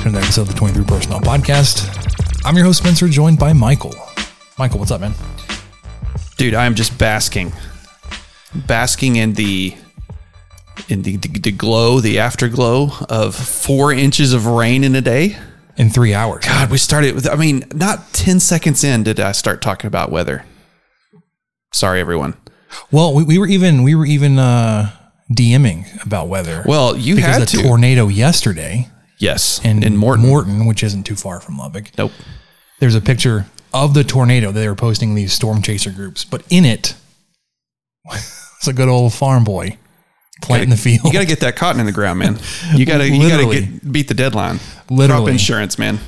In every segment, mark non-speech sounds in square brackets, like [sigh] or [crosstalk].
to another episode of the 23 Personnel Podcast. I'm your host, Spencer, joined by Michael. Michael, what's up, man? dude i'm just basking basking in the in the, the, the glow the afterglow of four inches of rain in a day In three hours. god we started with i mean not 10 seconds in did i start talking about weather sorry everyone Well, we, we were even we were even uh, DMing about weather. well you because had the to tornado yesterday yes. And in morton. Morton, which isn't too far from Lubbock. nope. There's a picture of the tornado. That they were posting these storm chaser groups, but in it, [laughs] it's a good old farm boy planting the field. you gotta get that cotton in the ground man. You gotta you gotta get beat the deadline. Literally. Crop insurance man.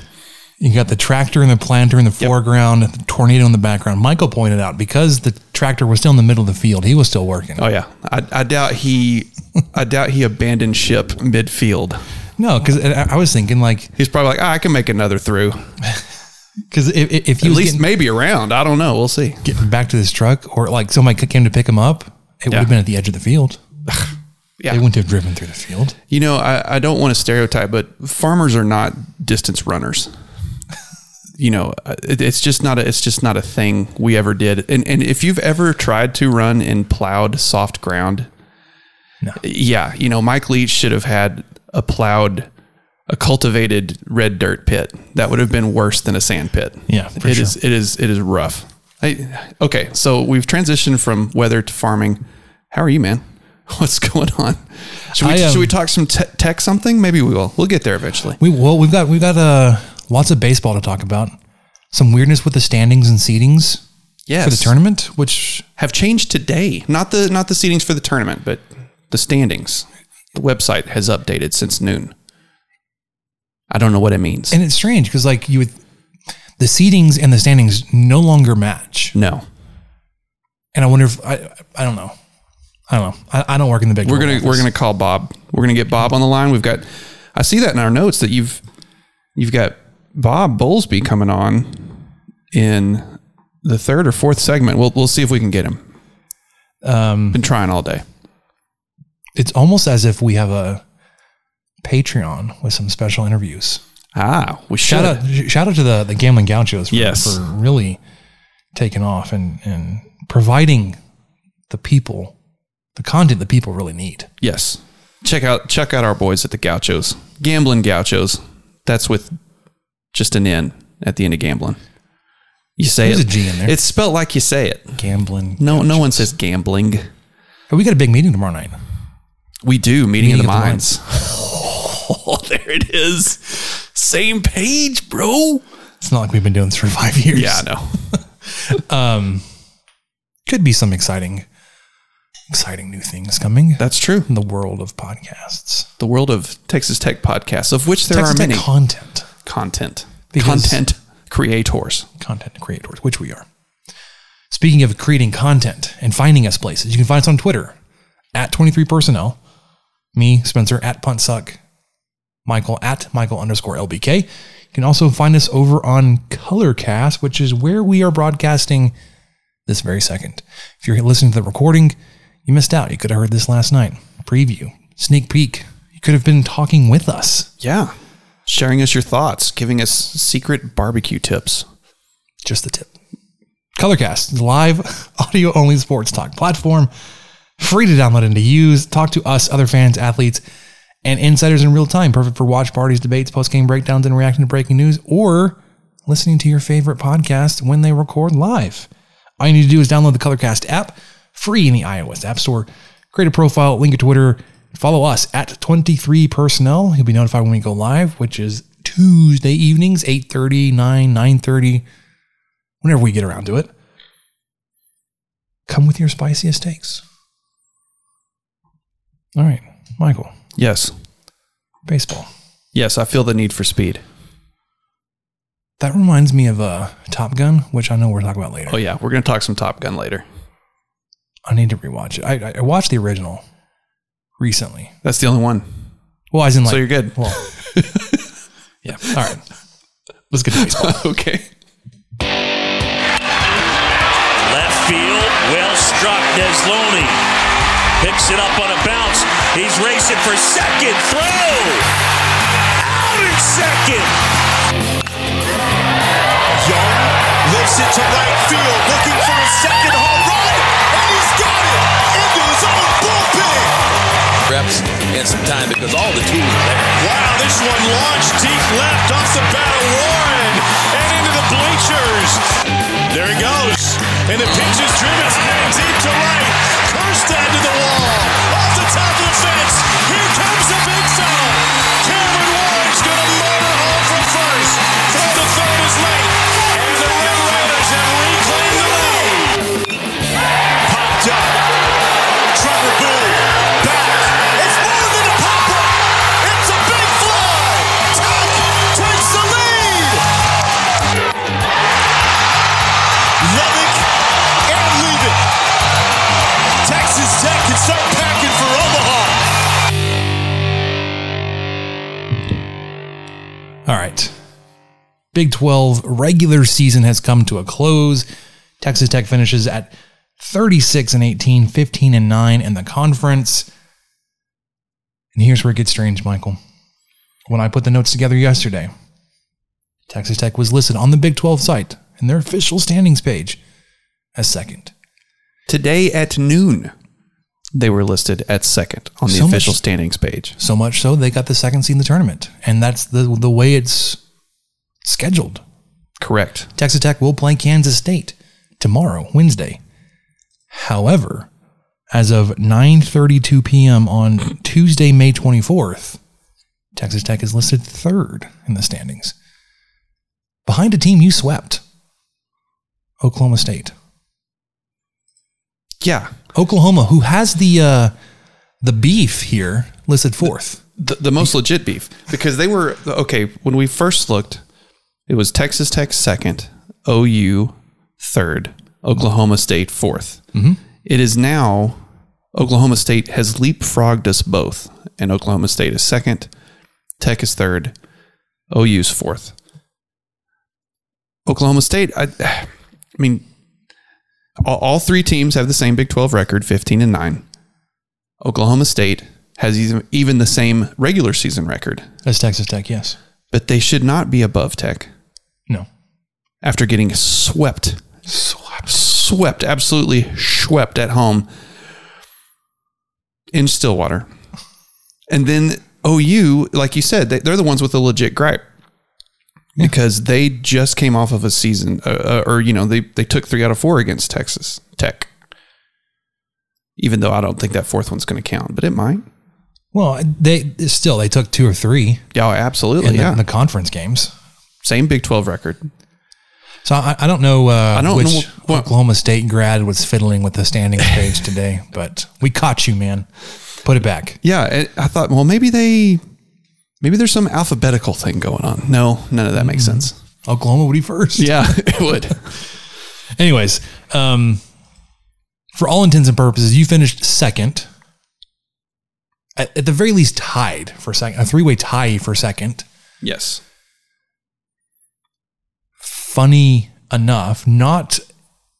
You got the tractor and the planter in the foreground, the tornado in the background. Michael pointed out because the tractor was still in the middle of the field, he was still working. oh yeah. I, I doubt he i doubt he abandoned ship midfield No, because I I was thinking like He's probably like, oh, I can make another through. [laughs] because if, if he At was least getting, maybe around. I don't know. We'll see. getting back to this truck or like somebody came to pick him up, it would Yeah. have been at the edge of the field. [sighs] Yeah. They wouldn't have driven through the field. You know, I, I don't want to stereotype, but farmers are not distance runners. [laughs] You know, uh, it, it's just not a, it's just not a thing we ever did. And and if you've ever tried to run in plowed soft ground, No. yeah, you know, Mike Leach should have had a plowed, a cultivated red dirt pit. That would have been worse than a sand pit. Yeah, It sure. is- It is. It is rough. I, okay, so we've transitioned from weather to farming. How are you, man? [laughs] What's going on? Should we I, um, should we talk some te- tech something? Maybe we will. We'll get there eventually. We well, we've got we've got uh, lots of baseball to talk about. Some weirdness with the standings and seedings Yes, for the tournament, which have changed today. Not the not the seedings for the tournament, but the standings. The website has updated since noon. I don't know what it means. and it's strange because like you would the seedings and the standings no longer match. no, And I wonder if I I don't know. I don't know. I, I don't work in the big. we're gonna we're gonna call Bob. We're gonna get Bob on the line. We've got. I see that in our notes that you've you've got Bob Bowlesby coming on in the third or fourth segment. We'll we'll see if we can get him. Um, Been trying all day. It's almost as if we have a Patreon with some special interviews. Ah, we should. Shout out, shout out to the the gambling gauchos for, Yes. for really taking off and and providing the people the content that people really need. Yes. Check out check out our boys at the Gauchos. Gambling Gauchos. That's with just an N at the end of gambling. You say There's it. a G in there. It's spelled like you say it. Gambling. No, no one says gambling. Oh, we got a big meeting tomorrow night. We do meeting, of the Meeting of the minds. [laughs] Oh, there it is. Same page, bro. It's not like we've been doing this for five years. Yeah, I know. [laughs] Um, could be some exciting, exciting new things coming That's true. in the world of podcasts. The world of Texas Tech podcasts, of which there Texas are Tech many content, content, Because- content creators. content creators, which we are. Speaking of creating content and finding us places, you can find us on Twitter at 23 personnel, me, Spencer, at puntsuck, Michael at Michael underscore LBK. You can also find us over on Colorcast, which is where we are broadcasting this very second. If you're listening to the recording, you missed out. You could have heard this last night. Preview, sneak peek. You could have been talking with us. Yeah. Sharing us your thoughts, giving us secret barbecue tips. Just the tip. Colorcast live [laughs] audio only sports talk platform, free to download and to use. Talk to us, other fans, athletes, and insiders in real time, perfect for watch parties, debates, post game breakdowns, and reacting to breaking news, or listening to your favorite podcast when they record live. All you need to do is download the Colorcast app, free in the iOS App Store. Create a profile, link your Twitter, follow us at 23 Personnel. You'll be notified when we go live, which is Tuesday evenings, 8.30, 9, 9.30, whenever we get around to it. Come with your spiciest takes. All right, Michael, Yes. baseball. Yes, I feel the need for speed. That reminds me of uh, Top Gun, which I know we're talking about later. Oh yeah, we're gonna talk some Top Gun later. I need to rewatch it. I, I watched the original recently. That's the only one. Well, as in like, so you're good. Well, [laughs] yeah. All right. Let's get to baseball. [laughs] okay. Left field, well struck. Desloni picks it up on a bounce. He's racing for second. Throw out in second. Jung lifts it to right field, looking for a second home run, and he's got it into his own bullpen. reps and some time because all the tools are there. Wow, this one launched deep left off the bat of Warren and into the bleachers. There he goes, and the pitch is driven deep to right. Kirstad to the wall, off the top of the fence. Here comes Big 12 regular season has come to a close. Texas Tech finishes at 36 and 18, 15 and 9 in the conference. And here's where it gets strange, Michael. When I put the notes together yesterday, Texas Tech was listed on the Big 12 site in their official standings page as second. Today at noon, they were listed at second on the So much- official standings page. So much so they got the second seed in the tournament. And that's the the way it's scheduled. Correct. Texas Tech will play Kansas State tomorrow, Wednesday. However, as of 9:32 p.m. on Tuesday, May 24th, Texas Tech is listed third in the standings, behind a team you swept, Oklahoma State. Yeah. Oklahoma, who has the uh, the beef here, listed fourth. The, the most legit beef because they were okay when we first looked. It was Texas Tech second, OU third, Oklahoma State 4th mm-hmm. It is now Oklahoma State has leapfrogged us both, and Oklahoma State is second, Tech is third, OU's fourth. Oklahoma State, I, [sighs] I mean, all, all three teams have the same Big 12 record, 15 and 9. Oklahoma State has even, even the same regular season record, as Texas Tech, yes. But they should not be above Tech No. after getting swept, swept, swept, absolutely swept at home in Stillwater. And then OU, like you said, they, they're the ones with the legit gripe because they just came off of a season, uh, uh, or you know, they they took three out of four against Texas Tech. Even though I don't think that fourth one's going to count, but it might. Well, they still they took two or three Yeah, absolutely. in the, yeah, in the conference games. same Big Twelve record. So I, I don't know uh, I don't which know what- Oklahoma State grad was fiddling with the standings page today, [laughs] but we caught you, man. Put it back. Yeah, it, I thought, well, maybe they, maybe there's some alphabetical thing going on. No, none of that makes sense. Oklahoma would be first. Yeah, [laughs] it would. Anyways, um, for all intents and purposes, you finished second. At, at the very least, tied for second. A three-way tie for second. yes. Funny enough, not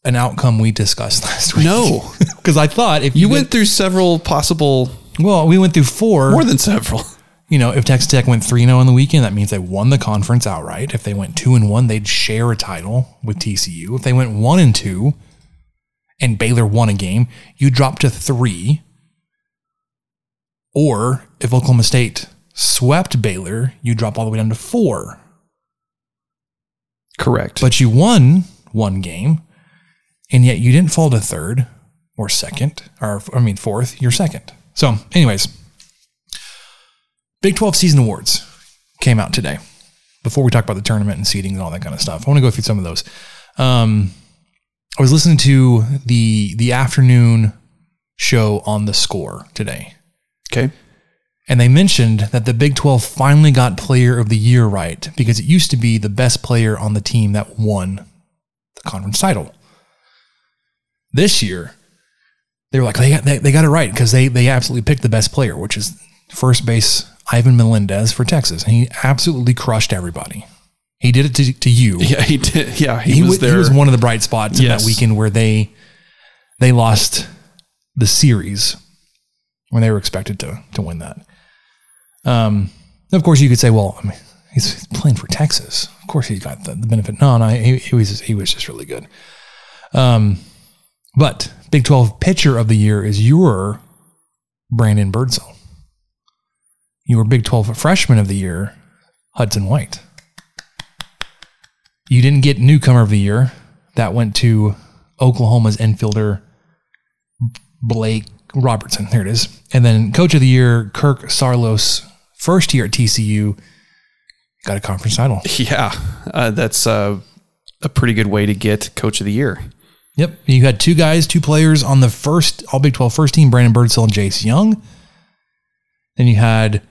an outcome we discussed [laughs] last week. No, [laughs] because I thought if you you, went through several possible, well, we went through four. more than several. you know, if Texas Tech went 3 0 on the weekend, that means they won the conference outright. If they went 2 and 1, they'd share a title with TCU. If they went 1 and 2 and Baylor won a game, you drop to 3. Or if Oklahoma State swept Baylor, you drop all the way down to four. Correct. But you won one game, and yet you didn't fall to third or second, or I mean fourth. You're second. So, anyways, Big 12 season awards came out today. Before we talk about the tournament and seeding and all that kind of stuff, I want to go through some of those. Um, I was listening to the the afternoon show on the score today, okay. and they mentioned that the Big 12 finally got player of the year right because it used to be the best player on the team that won the conference title. This year, they were like, they got, they, they got it right because they, they absolutely picked the best player, which is first base Ivan Melendez for Texas. And he absolutely crushed everybody. He did it to, to you. [laughs] Yeah, he did. Yeah, he, He, was was, there. he was one of the bright spots in that weekend where they they lost the series when they were expected to to win that. Um, of course, you could say, well, I mean, he's playing for Texas. Of course, he got the, the benefit. No, no, he, he was he was just really good. Um, but Big Twelve pitcher of the year is your Brandon Birdsell. Your Big Twelve freshman of the year, Hudson White. You didn't get newcomer of the year. That went to Oklahoma's infielder Blake Robertson. There it is. And then coach of the year, Kirk Saarloos, first year at TCU, got a conference title. [laughs] yeah, uh, that's uh, a pretty good way to get coach of the year. Yep. You had two guys, two players on the first All Big 12 first team, Brandon Birdsell and Jace Jung. Then you had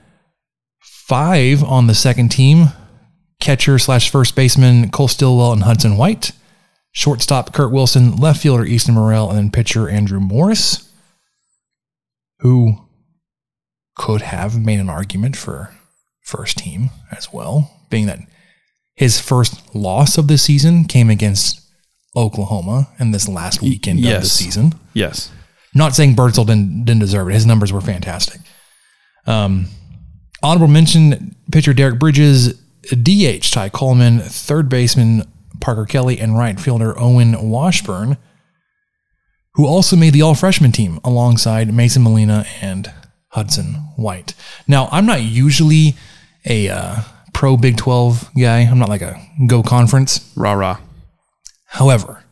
five on the second team, catcher slash first baseman Cole Stillwell and Hudson White, shortstop Kurt Wilson, left fielder Easton Murrell, and then pitcher Andrew Morris, who could have made an argument for first team as well, being that his first loss of the season came against Oklahoma in this last weekend of the season. Yes. Not saying Birdsell didn't, didn't deserve it. His numbers were fantastic. Um, honorable mention pitcher Derek Bridges, DH Ty Coleman, third baseman Parker Kelly, and right fielder Owen Washburn, who also made the all freshman team alongside Mason Molina and Hudson White. Now, I'm not usually a uh, pro Big 12 guy, I'm not like a go conference. Rah rah. However,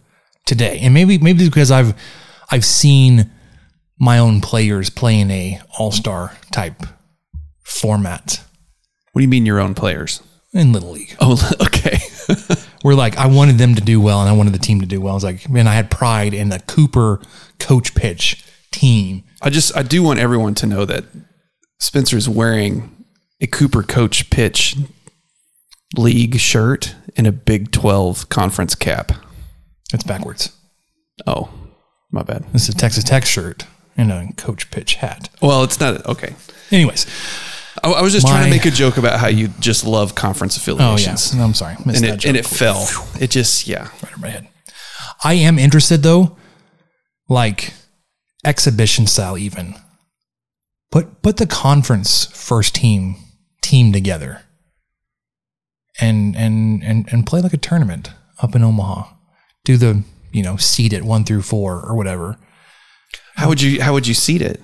today, and maybe maybe because I've I've seen my own players play in a all star type format What do you mean your own players? in Little League, Oh, [laughs] okay. [laughs] where like I wanted them to do well and I wanted the team to do well. I was like, man, I had pride in the Cooper coach pitch team. I just I do want everyone to know that Spencer's wearing a Cooper Coach Pitch League shirt and a Big Twelve conference cap. It's backwards. Oh, my bad. This is a Texas Tech shirt and a coach pitch hat. Well, it's not okay. Anyways, I, I was just trying to make a joke about how you just love conference affiliations. oh yeah, I'm sorry, and it and it fell. It just yeah. right over my head. I am interested though, like exhibition style even. Put put the conference first team team together and and and and play like a tournament up in Omaha. Do the, you know, seed it one through four or whatever. How would you how would you seed it?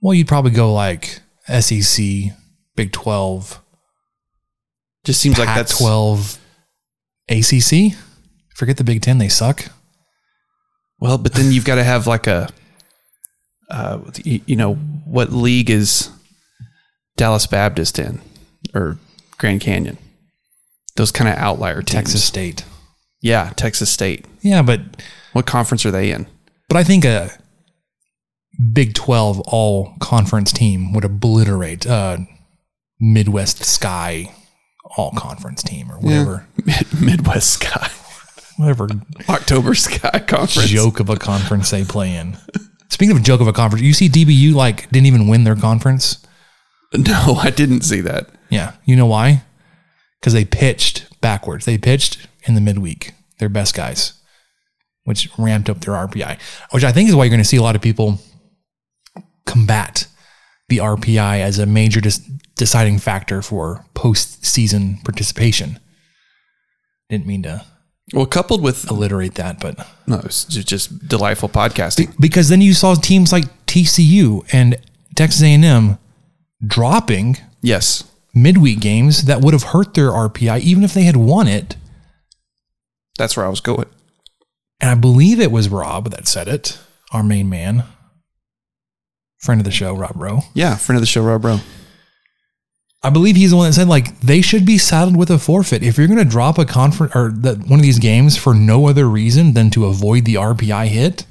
Well, you'd probably go like SEC, Big Twelve, Just seems like Pac that's twelve, ACC. Forget the Big Ten; they suck. Well, but then you've got to have like a, uh, you, you know, what league is Dallas Baptist in or Grand Canyon? Those kind of outlier teams. Texas State. Yeah, Texas State. Yeah, but What conference are they in? But I think a Big 12 all conference team would obliterate a Midwest Sky all conference team or whatever, Mid- [laughs] Midwest Sky, whatever October Sky Conference. joke of a conference they play in. Speaking of joke of a conference, you see DBU like didn't even win their conference. No, I didn't see that. Yeah. You know why? Because they pitched backwards. They pitched in the midweek, their best guys, which ramped up their RPI, which I think is why you're going to see a lot of people combat the RPI as a major dis- deciding factor for postseason participation. Didn't mean to Well, coupled with alliterate that, but no, it's ju- just delightful podcasting. because then you saw teams like TCU and Texas A&M dropping Yes. midweek games that would have hurt their RPI even if they had won it. That's where I was going. And I believe it was Rob that said it, our main man, friend of the show, Rob Rowe. Yeah, friend of the show, Rob Bro. I believe he's the one that said like they should be saddled with a forfeit if you're going to drop a conference or the, one of these games for no other reason than to avoid the RPI hit.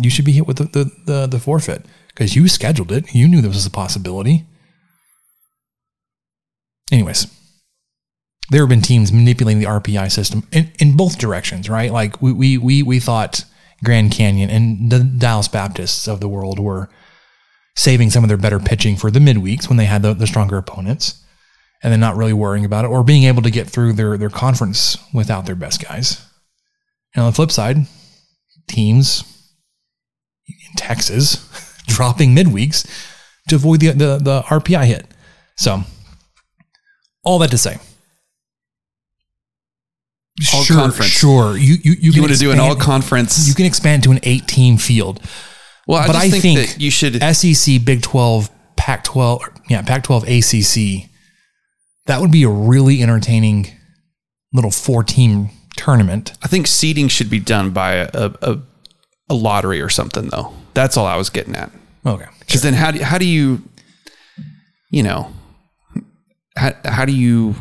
You should be hit with the the, the, the forfeit because you scheduled it. You knew this was a possibility. Anyways, there have been teams manipulating the RPI system in, in both directions, right? Like we, we we we thought Grand Canyon and the Dallas Baptists of the world were saving some of their better pitching for the midweeks when they had the, the stronger opponents and then not really worrying about it or being able to get through their, their conference without their best guys. And on the flip side, teams in Texas [laughs] dropping midweeks to avoid the, the, the RPI hit. So, all that to say. All sure, conference. sure. You you you, You can want to do an all conference? You can expand to an eight team field. well, I but just I think, think, that you should. SEC, Big 12, Pac 12, yeah, Pac 12, ACC. That would be a really entertaining little four team tournament. I think seeding should be done by a, a, a lottery or something, though. That's all I was getting at. Okay. Because then, how do how do you, you know, how, how do you?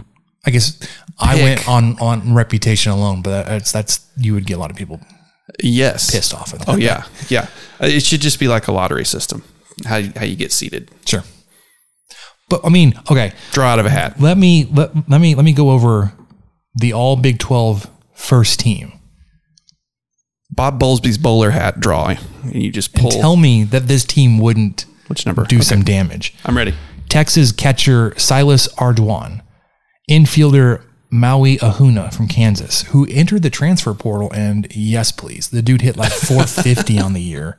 I guess I Pick. went on on reputation alone, but that's that's you would get a lot of people Yes. pissed off at that. Oh yeah, yeah. Uh, It should just be like a lottery system. How you- how you get seated? Sure. But I mean, okay, Draw out of a hat. let me let, let me let me go over the all Big 12 first team. Bob Bowlesby's bowler hat drawing, and you just pull. tell me that this team wouldn't Which number? do Okay. some damage. I'm ready. Texas catcher Silas Ardoin, infielder Maui Ahuna from Kansas, who entered the transfer portal. And yes, please, the dude hit like 450 on the year.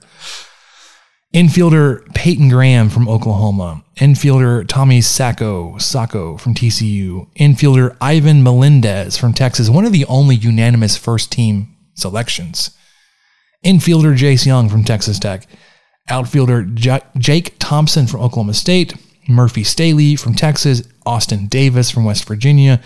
Infielder Peyton Graham from Oklahoma. Infielder Tommy Sacco, Sacco from TCU. Infielder Ivan Melendez from Texas, one of the only unanimous first team selections. Infielder Jace Jung from Texas Tech. Outfielder J- Jake Thompson from Oklahoma State. Murphy Stehly from Texas. Austin Davis from West Virginia.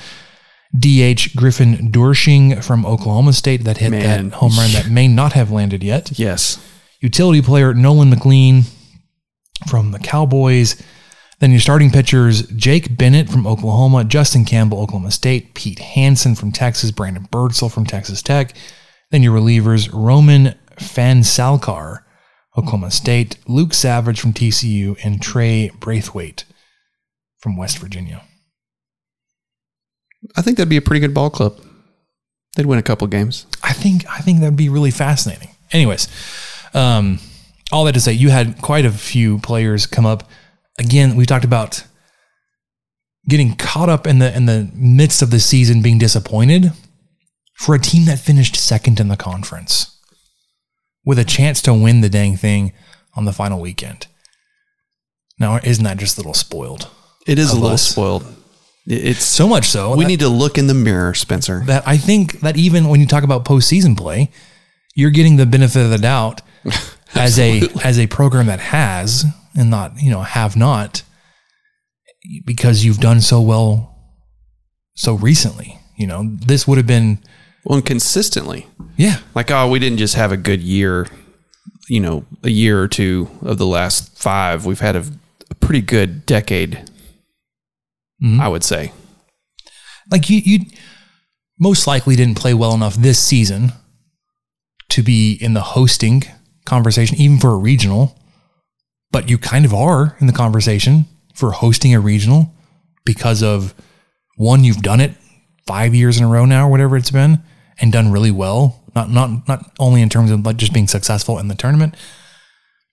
DH Griffin Doersching from Oklahoma State that hit Man. that home run that may not have landed yet. Yes. Utility player Nolan McLean from the Cowboys. Then your starting pitchers Jake Bennett from Oklahoma, Justin Campbell, Oklahoma State, Pete Hansen from Texas, Brandon Birdsell from Texas Tech. Then your relievers Roman Phansalkar, Oklahoma State, Luke Savage from TCU, and Trey Braithwaite from West Virginia. I think that'd be a pretty good ball club. They'd win a couple games. I think I think that'd be really fascinating. Anyways, um, all that to say, you had quite a few players come up. Again, we talked about getting caught up in the in the midst of the season, being disappointed for a team that finished second in the conference with a chance to win the dang thing on the final weekend. Now, isn't that just a little spoiled? It is a little us. spoiled. It's So much so we that- need to look in the mirror, Spencer. that I think that even when you talk about postseason play, you're getting the benefit of the doubt [laughs] as a as a program that has and not you know have not because you've done so well so recently. You know, this would have been Well, and consistently, yeah like oh, we didn't just have a good year. You know, a year or two of the last five, we've had a, a pretty good decade. Mhm. I would say. like you you most likely didn't play well enough this season to be in the hosting conversation even for a regional but you kind of are in the conversation for hosting a regional because of one you've done it 5 years in a row now or whatever it's been and done really well not not not only in terms of like just being successful in the tournament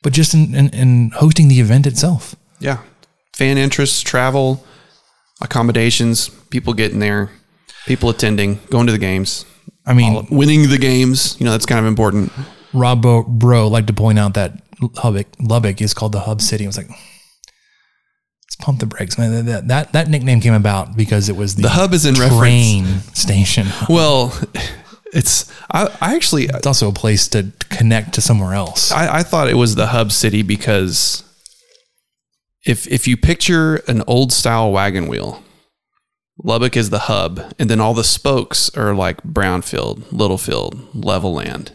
but just in in, in hosting the event itself Yeah. Fan interests, travel, accommodations, people getting there, people attending, going to the games, i mean winning the games. You know, that's kind of important. Rob Bo- Bro like to point out that Lubbock, Lubbock is called the Hub City. I was like, pump the brakes, man. That that, that nickname came about because it was the, The hub is in train station. Well, it's, I, I actually, It's also a place to connect to somewhere else. I, I thought it was the hub city because if if you picture an old style wagon wheel, Lubbock is the hub, and then all the spokes are like Brownfield, Littlefield, Levelland,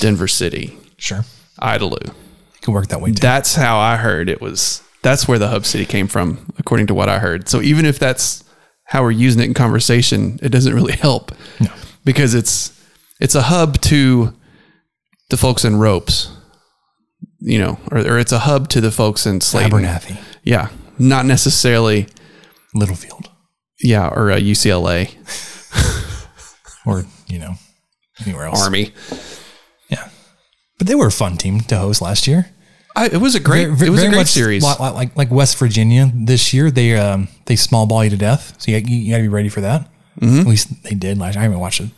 Denver City, Sure. Idalou. You can work that way too. That's how I heard it was. That's where the hub city came from, according to what I heard. So even if that's how we're using it in conversation, it doesn't really help because it's it's a hub to the folks in ropes, you know, or, or it's a hub to the folks in Slaton. Abernathy, Yeah, not necessarily. Littlefield, Yeah, or uh, UCLA [laughs] or, you know, anywhere else. Army. Yeah. But they were a fun team to host last year. I, it was a great. Very- it was a great series. Like, like like West Virginia this year, they um they small ball you to death. So you, you got to be ready for that. Mm-hmm. At least they did last. Year. I haven't watched it.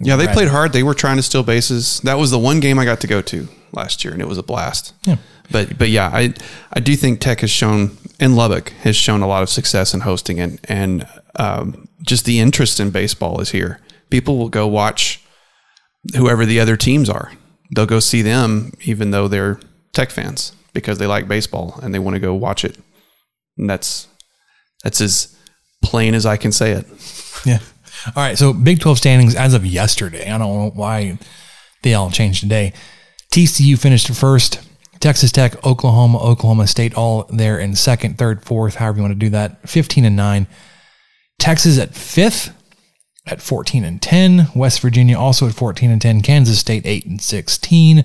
Yeah, they Right. played hard. They were trying to steal bases. That was the one game I got to go to last year, and it was a blast. Yeah. But but yeah, I I do think Tech has shown in Lubbock has shown a lot of success in hosting it, and um, just the interest in baseball is here. People will go watch whoever the other teams are. They'll go see them, even though they're Tech fans, because they like baseball and they want to go watch it. And that's that's as plain as I can say it. Yeah. All right. So Big 12 standings as of yesterday. I don't know why they all changed today. TCU finished first. Texas Tech, Oklahoma, Oklahoma State, all there in second, third, fourth, however you want to do that. 15 and 9. Texas at fifth at 14 and 10. West Virginia also at 14 and 10. Kansas State 8 and 16.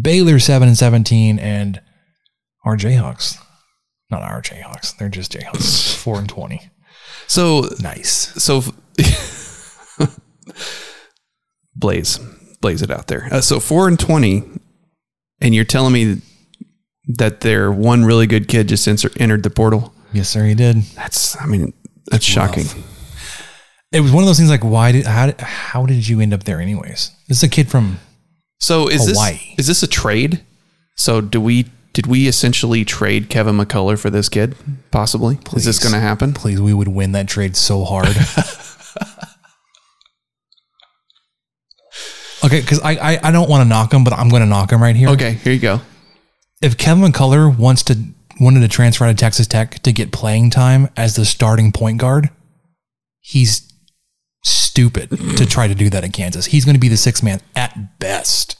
Baylor 7 and 17. And our Jayhawks. Not our Jayhawks. They're just Jayhawks. [laughs] 4 and 20. So Nice. so [laughs] blaze blaze it out there uh, so 4 and 20 and you're telling me that their one really good kid just enter- entered the portal Yes, sir. He did. that's i mean that's shocking It was one of those things like, why did how did, how did you end up there anyways? This is a kid from so is Hawaii. this is this a trade so do we did we essentially trade Kevin McCullar for this kid possibly is this going to happen please we would win that trade so hard. [laughs] okay, because I, I I don't want to knock him, but I'm going to knock him right here. okay here you go If Kevin McCullar wants to wanted to transfer to Texas Tech to get playing time as the starting point guard, he's stupid to try to do that in Kansas. He's going to be the sixth man at best.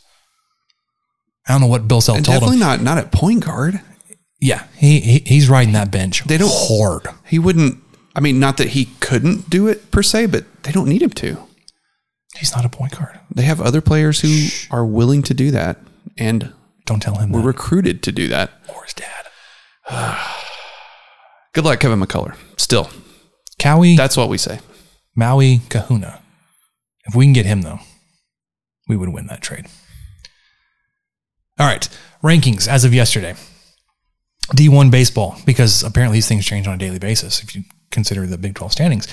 I don't know what Bill Self and told definitely him. Definitely not not at point guard Yeah, he, he he's riding that bench. They don't- hard. he wouldn't i mean not that he couldn't do it per se but they don't need him to He's not a point guard. They have other players who are willing to do that and Don't tell him were that. recruited to do that. or his dad. [sighs] Good luck, Kevin McCullar. Still, Cowie, that's what we say. Maui, Kahuna. If we can get him though, we would win that trade. All right, rankings as of yesterday. D1 baseball, because apparently these things change on a daily basis if you consider the Big 12 standings.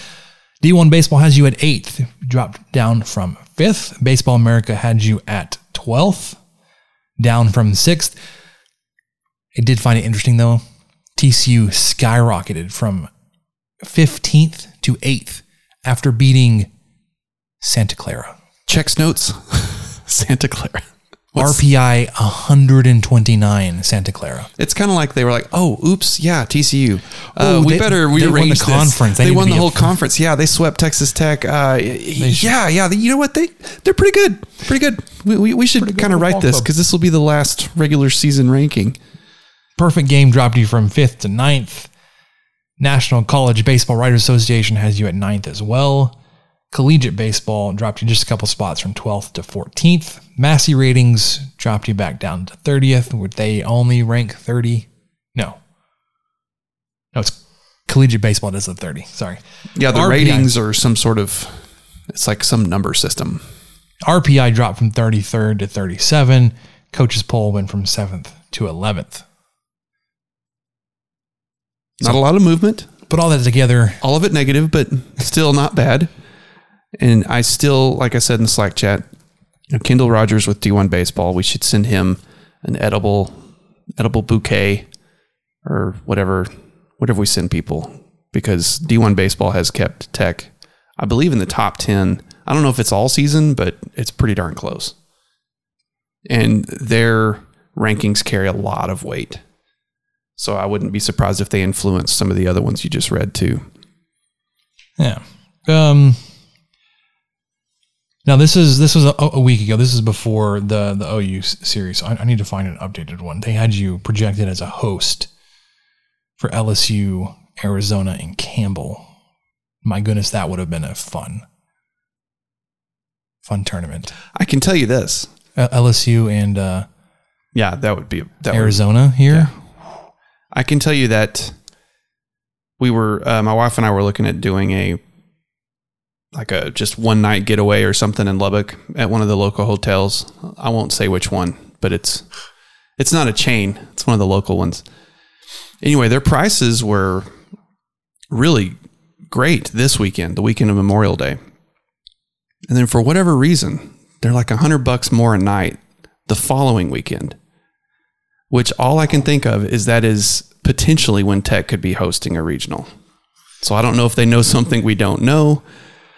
D1 baseball has you at eighth, dropped down from fifth. Baseball America had you at 12th, down from sixth. I did find it interesting though. TCU skyrocketed from 15th to 8th after beating Santa Clara. Checks notes. [laughs] Santa Clara. What's- RPI 129 Santa Clara. It's kind of like they were like, "Oh, oops, yeah, TCU. Uh, Oh, we they- better they won the this. conference. They They, won the whole conference. Yeah, they swept Texas Tech. Uh, yeah, yeah. they- You know what? They they're pretty good. Pretty good. We, we, we should kind of write this because this will be the last regular season ranking. Perfect game dropped you from 5th to 9th. National College Baseball Writers Association has you at ninth as well. Collegiate Baseball dropped you just a couple spots from 12th to 14th. Massey Ratings dropped you back down to 30th, where they only rank 30. No. No, it's Collegiate Baseball does the 30. Sorry. Yeah, the RPI. ratings are some sort of. It's like some number system. RPI dropped from 33rd to 37. Coaches poll went from 7th to 11th. Not a lot of movement. Put all that together. all of it negative, but still not bad. And I still, like I said in the Slack chat, Kendall Rogers with D1 baseball, we should send him an edible, edible bouquet or whatever, whatever we send people because D1 baseball has kept Tech, I believe, in the top 10. I don't know if it's all season, but it's pretty darn close. And their rankings carry a lot of weight. So I wouldn't be surprised if they influenced some of the other ones you just read too. Yeah. Um. Now this is this was a, a week ago. This is before the the OU series. I, I need to find an updated one. They had you projected as a host for LSU, Arizona, and Campbell. My goodness, that would have been a fun, fun tournament. I can tell you this. Uh, LSU and uh, Yeah, that would be that would, Arizona here. I can tell you that we were uh, my wife and I were looking at doing a like a just one night getaway or something in Lubbock at one of the local hotels. I won't say which one, but it's it's not a chain. It's one of the local ones. Anyway, their prices were really great this weekend, the weekend of Memorial Day. And then for whatever reason, they're like a hundred bucks more a night the following weekend which all I can think of is that is potentially when Tech could be hosting a regional. So I don't know if they know something we don't know,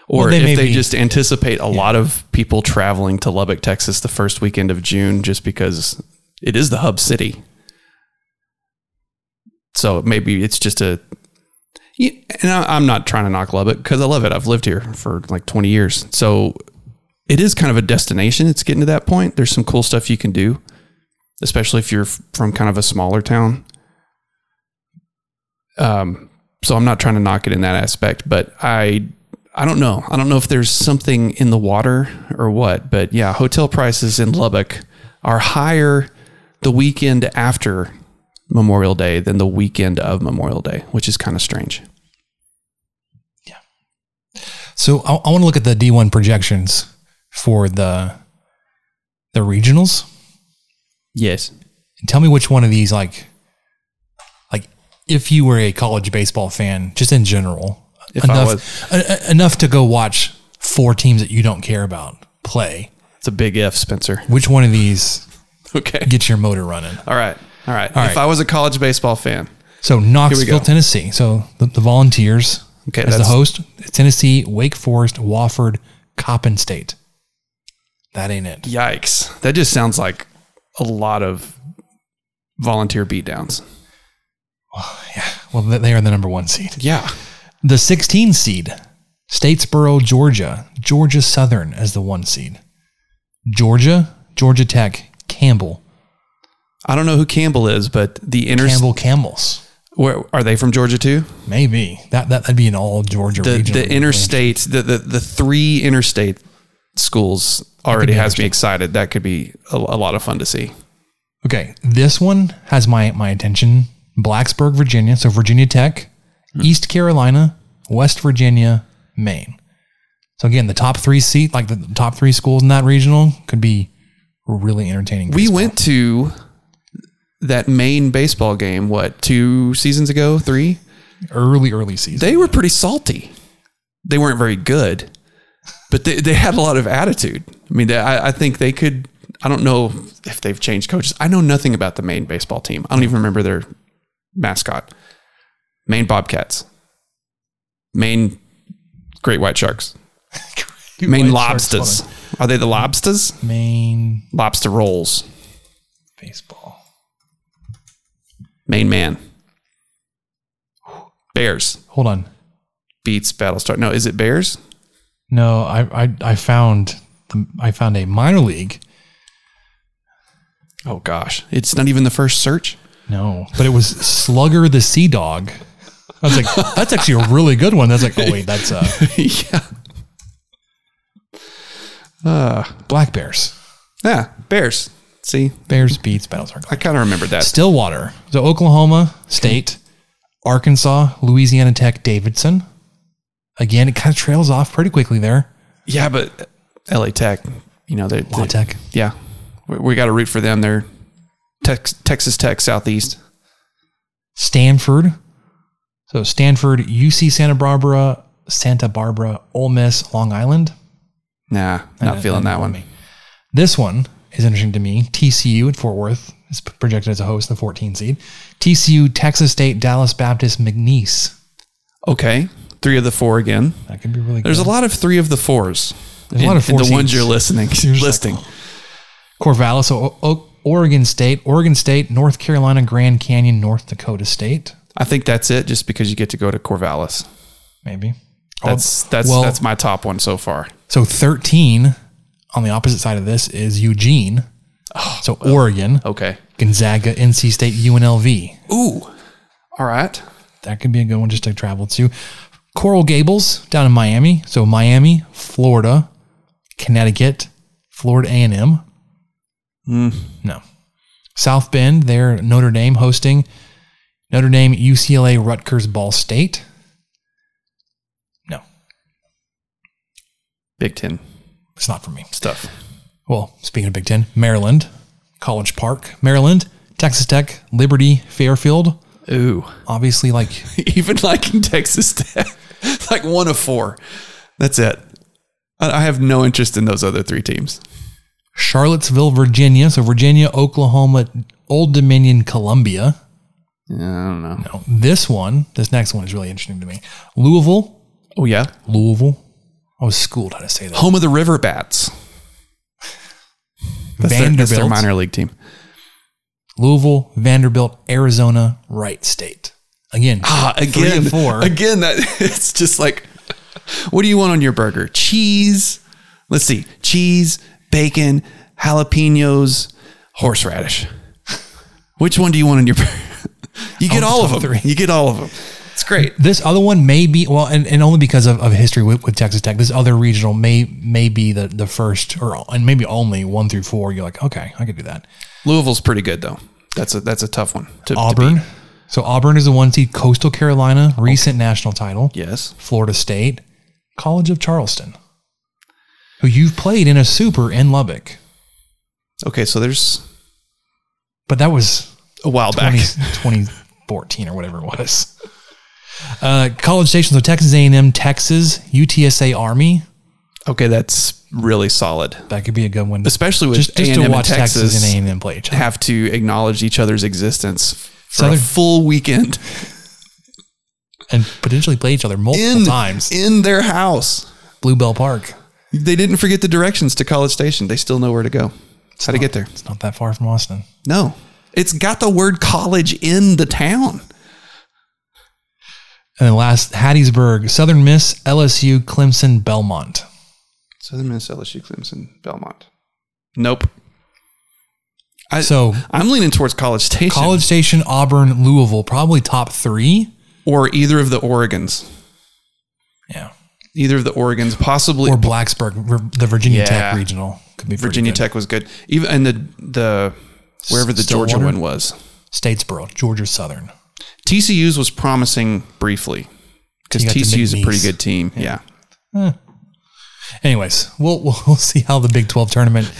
or Well, they if they be- just anticipate a lot of people traveling to Lubbock, Texas, the first weekend of June, just because it is the hub city. So maybe it's just a. And I'm not trying to knock Lubbock because I love it. I've lived here for like 20 years. So it is kind of a destination. It's getting to that point. There's some cool stuff you can do especially if you're from kind of a smaller town. Um, so I'm not trying to knock it in that aspect, but I I don't know. I don't know if there's something in the water or what, but yeah, hotel prices in Lubbock are higher the weekend after Memorial Day than the weekend of Memorial Day, which is kind of strange. Yeah. So I, I want to look at the D1 projections for the the regionals. Yes. And tell me which one of these, like, like if you were a college baseball fan, just in general, If enough e- e- enough to go watch four teams that you don't care about play. It's a big if, Spencer. Which one of these [laughs] Okay. gets your motor running? All right. All right. All if right. I was a college baseball fan, So. Knoxville, Tennessee. So the, the Volunteers Okay, as the host. Tennessee, Wake Forest, Wofford, Coppin State. That ain't it. Yikes. That just sounds like a lot of volunteer beatdowns. [sighs] Yeah. Well, they are the number one seed. Yeah. The 16 seed, Statesboro, Georgia, Georgia Southern as the one seed. Georgia, Georgia Tech, Campbell, I don't know who Campbell is, but the inter Campbell Camels. where are they from Georgia too? Maybe that, that that'd be an all Georgia The region. the interstate the, the the three interstate schools already has me excited. That could be a, a lot of fun to see. Okay, this one has my my attention. Blacksburg, Virginia. So Virginia Tech, hmm. East Carolina, West Virginia, Maine. So again, the top three seat, like the top three schools in that regional, could be really entertaining. We baseball. went to that Maine baseball game what two seasons ago, three. early, early season. They were pretty salty. They weren't very good, but they, they had a lot of attitude. I mean, they, I, I think they could. I don't know if they've changed coaches. I know nothing about the Maine baseball team. I don't even remember their mascot. Maine Bobcats. Maine Great White Sharks. [laughs] Maine White Sharks, Lobsters. Are they the Lobsters? Maine Lobster rolls. baseball. Maine Man. Bears Hold on. beats Battlestar. No, is it Bears? No, I I, I found the, I found a minor league. Oh gosh, it's not even the first search. No, but it was Slugger the Sea Dog. I was like, [laughs] that's actually a really good one. That's like, oh wait, that's uh, [laughs] yeah. Uh, Black Bears. yeah, Bears. See, Bears beats Battlestar. I kind of remembered that. Stillwater. So Oklahoma State, Arkansas, Louisiana Tech, Davidson. Again, it kind of trails off pretty quickly there. Yeah, but LA Tech, you know, they La Tech. Yeah, we, we got to root for them. They're Tex, Texas Tech Southeast. Stanford. So Stanford, UC Santa Barbara, Santa Barbara, Ole Miss, Long Island. Nah, not Uh, feeling that uh, one. me. This one is interesting to me. TCU at Fort Worth is projected as a host, the 14 seed. TCU, Texas State, Dallas Baptist, McNeese. Okay, three of the four again. That could be really good. There's good. a lot of three of the fours. There's a lot of in four the ones you're listening [laughs] You're listing. like, Corvallis, so o- Oregon State, Oregon State, North Carolina, Grand Canyon, North Dakota State. I think that's it, just because you get to go to Corvallis. Maybe. That's oh, that's well- that's my top one so far. So 13 on the opposite side of this is Eugene. Oh, so Oregon, Okay. Gonzaga, NC State, UNLV. Ooh. All right. That could be a good one just to travel to. Coral Gables down in Miami. So Miami, Florida, Connecticut, Florida A&M. Mm. No. South Bend, there Notre Dame hosting Notre Dame, UCLA, Rutgers, Ball State. No, Big Ten it's not for me. stuff. Well, speaking of Big Ten, Maryland, College Park, Maryland, Texas Tech, Liberty, Fairfield. Ooh. Obviously, like [laughs] Even like in Texas Tech, like one of four. That's it. I have no interest in those other three teams. Charlottesville, Virginia. So Virginia, Oklahoma, Old Dominion, Columbia. Yeah, I don't know. No, this one, this next one is really interesting to me. Louisville, Oh yeah, Louisville. I was schooled how to say that. home of the River Bats. That's their, that's their Vanderbilt, minor league team. Louisville, Vanderbilt, Arizona, Wright State. Again, Ah, three again, four. again. That [laughs] it's just like, what do you want on your burger? Cheese. Let's see, cheese, bacon, jalapenos, horseradish. Which one do you want on your burger? [laughs] You get the all of them. three. You get all of them. It's great. This other one may be well, and, and only because of, of history with, with Texas Tech. This other regional may may be the the first or and maybe only one through four. You're like, okay, I could do that. Louisville's pretty good though. That's a that's a tough one. To, to Auburn. beat. So Auburn is the one seed. Coastal Carolina, recent national title. Yes. Florida State, College of Charleston, who you've played in a super in Lubbock, Okay, so there's but that was a while 20, back. 2014 or whatever it was. Uh, college Station, so Texas A&M, Texas, UTSA Army. Okay, that's really solid. That could be a good one. Especially with just, just to and watch Texas Texas and A&M play each other. Have to acknowledge each other's existence for Southern- a full weekend and potentially play each other multiple in times. in their house. Blue Bell Park. They didn't forget the directions to College Station. They still know where to go. How to get there? It's not that far from Austin. No, it's got the word college in the town. And then last, Hattiesburg, Southern Miss, LSU, Clemson, Belmont. Southern Miss, LSU, Clemson, Belmont. Nope. I, So I'm leaning towards College Station. College Station, Auburn, Louisville, probably top three. or either of the Oregons. Yeah. Either of the Oregons, possibly Or Blacksburg, the Virginia Yeah. Tech regional. Could be Virginia. Tech was good. Even and the the wherever the Georgia one was. Statesboro, Georgia Southern. TCU's was promising briefly because You got the TCU's a pretty good team. Yeah. Anyways, we'll, we'll we'll [laughs] see how the Big 12 tournament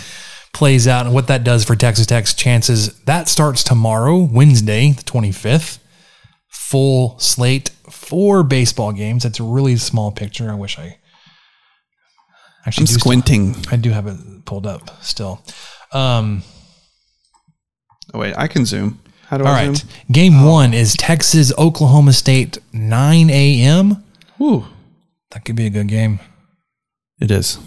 plays out and what that does for Texas Tech's chances. That starts tomorrow, Wednesday, the 25th. Full slate, four baseball games. That's a really small picture. I wish I actually I'm do still- squinting. I do have it pulled up still. Um, Oh wait, I can zoom. How do all I right. zoom? Game one is Texas, Oklahoma State, 9 a.m. Whew. That could be a good game. It is.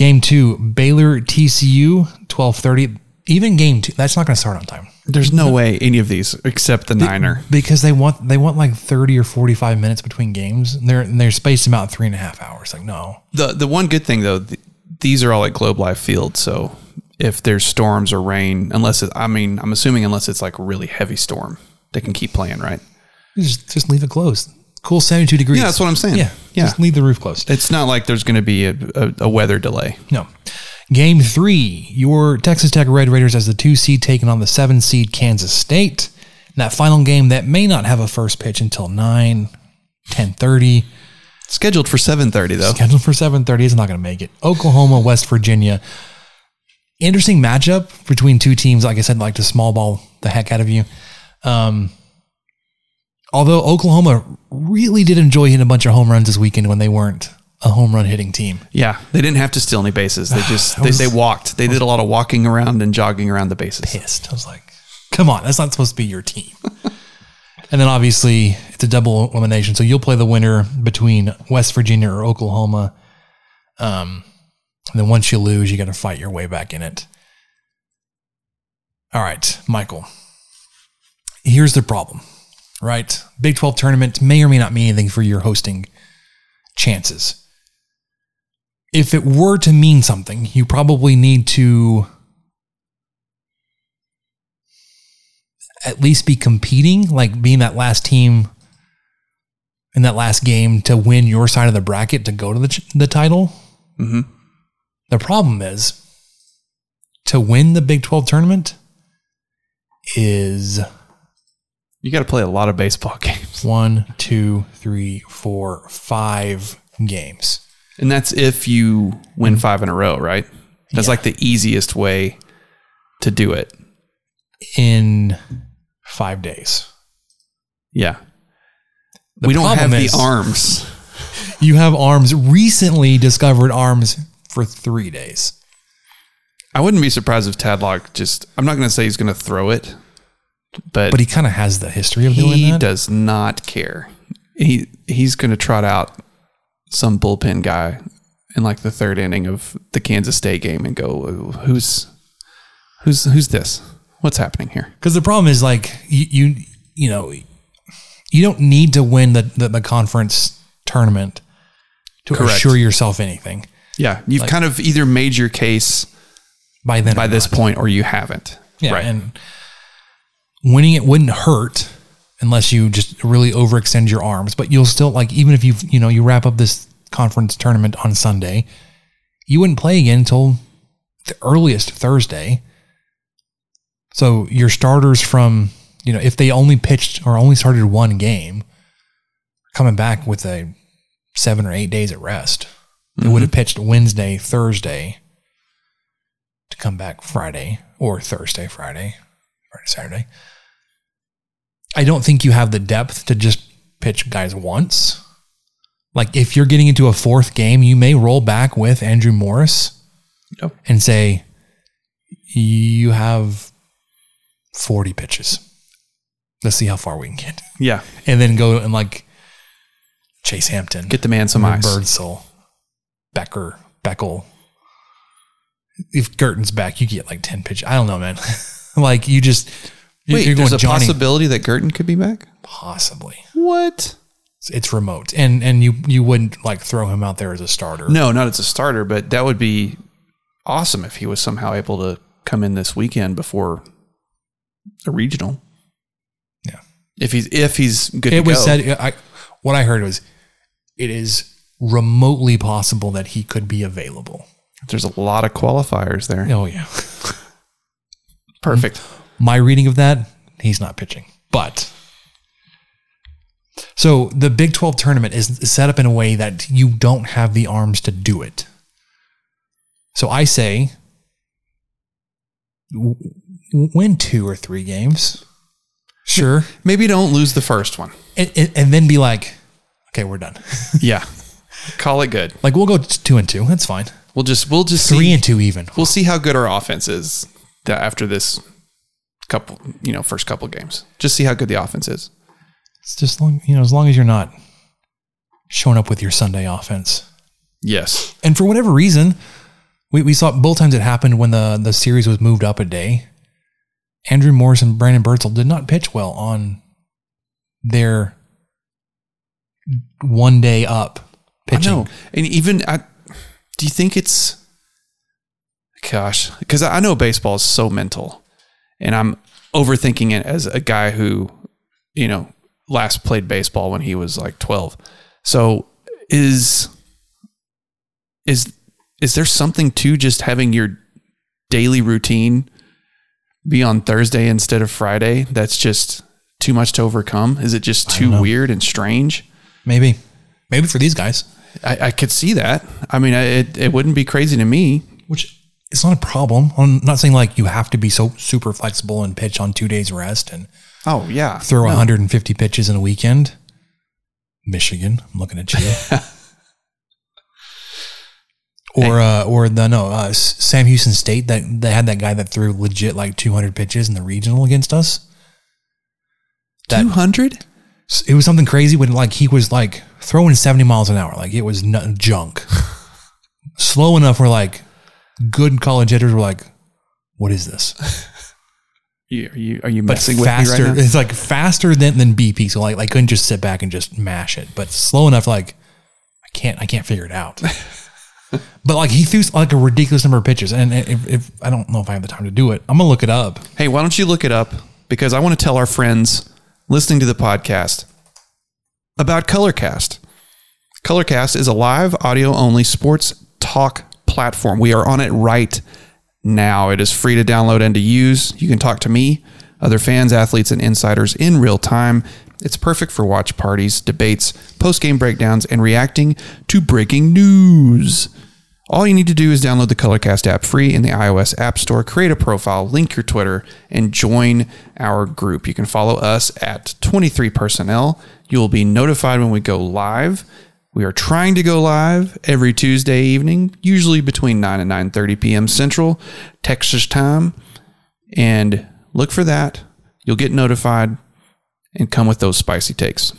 Game two, Baylor, TCU, 1230. Even game two, that's not going to start on time. There's no way any of these except the Niner. because they want they want like 30 or 45 minutes between games and they're and they're spaced about three and a half hours like no The the one good thing though, th- these are all at Globe Life Field, so if there's storms or rain, unless it, I mean, I'm assuming unless it's like a really heavy storm, they can keep playing, right? just just leave it closed cool 72 degrees Yeah, that's what I'm saying. yeah Yeah. just leave the roof closed It's not like there's going to be a, a, a weather delay. no game three your texas tech red raiders as the two seed taking on the seven seed kansas state in that final game that may not have a first pitch until 9 10.30 Scheduled for 7:30 though. scheduled for 7.30 is not going to make it oklahoma west virginia interesting matchup between two teams like i said like to small ball the heck out of you um, although oklahoma really did enjoy hitting a bunch of home runs this weekend when they weren't a home run hitting team Yeah, they didn't have to steal any bases. They [sighs] just I they, was- they walked. They did a lot of walking around and jogging around the bases. pissed i was like come on that's not supposed to be your team [laughs] and then obviously it's a double elimination so you'll play the winner between west virginia or oklahoma um, and then once you lose you got to fight your way back in it All right, Michael. Here's the problem, right? Big 12 tournament may or may not mean anything for your hosting chances. If it were to mean something, you probably need to at least be competing, like being that last team in that last game to win your side of the bracket to go to the, ch- the title. Mhm. The problem is to win the Big 12 tournament is You got to play a lot of baseball [laughs] games. one, two, three, four, five games. And that's if you win five in a row, right? That's Yeah. like the easiest way to do it. in five days. Yeah. The we don't have problem the arms. [laughs] You have arms, recently discovered arms for three days. I wouldn't be surprised if Tadlock just, I'm not going to say he's going to throw it, but, But he kind of has the history of doing it. he that. does not care. He He's going to trot out some bullpen guy in like the third inning of the Kansas State game and go, who's, who's, who's this? What's happening here? Because the problem is like you, you, you know, you don't need to win the, the, the conference tournament to Correct. assure yourself anything Yeah. You've kind of either made your case by then. by this not. point or you haven't. Yeah, Right. and winning it wouldn't hurt unless you just really overextend your arms. But you'll still like even if you you know you wrap up this conference tournament on Sunday, you wouldn't play again until the earliest Thursday. So your starters from you know if they only pitched or only started one game, coming back with a seven or eight days at rest, they mm-hmm. would have pitched Wednesday, Thursday to come back Friday or Thursday, Friday, Friday, Saturday. I don't think you have the depth to just pitch guys once. Like if you're getting into a fourth game, you may roll back with Andrew Morris Yep. and say, you have 40 pitches. Let's see how far we can get. Yeah. And then go and like Chase Hampton. Get the man some ice. Birdsell, Becker, Beckel. If Girton's back, you get like 10 pitches. I don't know, man. [laughs] like you just, Wait, you're there's a Johnny. possibility that Gurton could be back? Possibly. What? It's, it's remote. And, and you, you wouldn't like throw him out there as a starter. No, not as a starter, but that would be awesome if he was somehow able to come in this weekend before a regional. Yeah. If he's if he's good It to was go. said, I, what I heard was it is remotely possible that he could be available. There's a lot of qualifiers there. Oh, yeah. Perfect. Mm. My reading of that, he's not pitching. But so the Big 12 tournament is set up in a way that you don't have the arms to do it. So I say w- win two or three games. Sure. Maybe don't lose the first one. and, and, and then be like, okay, we're done. [laughs] Yeah. Call it good. like we'll go two and two. That's fine. We'll just we'll just Three see, and two even. we'll see how good our offense is uh, after this couple, you know, first couple games. Just see how good the offense is. It's just long, you know, as long as you're not showing up with your Sunday offense. Yes. And for whatever reason, we, we saw both times it happened when the, the series was moved up a day. Andrew Morris and Brandon Birdsell did not pitch well on their one day up pitching. I know. And even I do you think it's gosh, because I know baseball is so mental. And I'm overthinking it as a guy who, you know, last played baseball when he was like 12. So is is is there something to just having your daily routine be on Thursday instead of Friday that's just too much to overcome? Is it just too weird and strange? Maybe. Maybe for these guys, I, I could see that. I mean, I- it, it wouldn't be crazy to me. which it's not a problem. I'm not saying like you have to be so super flexible and pitch on two days rest and Oh yeah, throw No. 150 pitches in a weekend. Michigan, I'm looking at you. [laughs] or uh, or the no uh, Sam Houston State that they had that guy that threw legit like 200 pitches in the regional against us. Two hundred. it was something crazy when like he was like throwing 70 miles an hour, like it was n- junk. [laughs] Slow enough we're like good college hitters were like, "What is this?" [laughs] You, are you are you but messing with faster. me right now? It's like faster than than BP. So like I couldn't just sit back and just mash it, but slow enough. Like I can't I can't figure it out. [laughs] but like he threw like a ridiculous number of pitches, and if, if I don't know if I have the time to do it, I'm gonna look it up. Hey, why don't you look it up? Because I want to tell our friends listening to the podcast about Colorcast. Colorcast is a live audio only sports talk platform. We are on it right now. It is free to download and to use. You can talk to me, other fans, athletes, and insiders in real time. It's perfect for watch parties, debates, post game breakdowns, and reacting to breaking news. All you need to do is download the Colorcast app free in the iOS App Store, create a profile, link your Twitter, and join our group. You can follow us at 23personnel. You will be notified when we go live. We are trying to go live every Tuesday evening, usually between 9 and 9:30 p.m. Central Texas time. And look for that. You'll get notified and come with those spicy takes.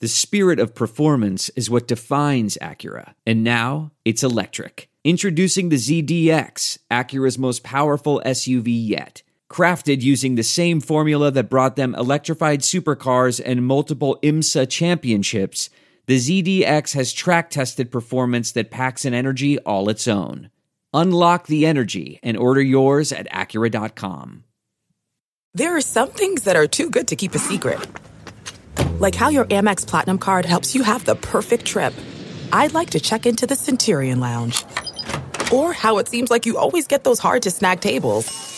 The spirit of performance is what defines Acura, and now it's electric. Introducing the ZDX, Acura's most powerful SUV yet. Crafted using the same formula that brought them electrified supercars and multiple IMSA championships, the ZDX has track tested performance that packs an energy all its own. Unlock the energy and order yours at Acura.com. There are some things that are too good to keep a secret. Like how your Amex Platinum card helps you have the perfect trip. I'd like to check into the Centurion Lounge. Or how it seems like you always get those hard to snag tables.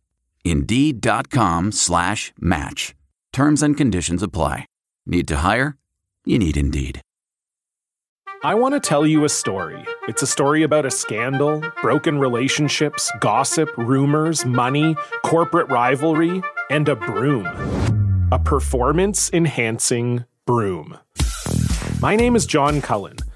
Indeed.com slash match. Terms and conditions apply. Need to hire? You need Indeed. I want to tell you a story. It's a story about a scandal, broken relationships, gossip, rumors, money, corporate rivalry, and a broom. A performance enhancing broom. My name is John Cullen.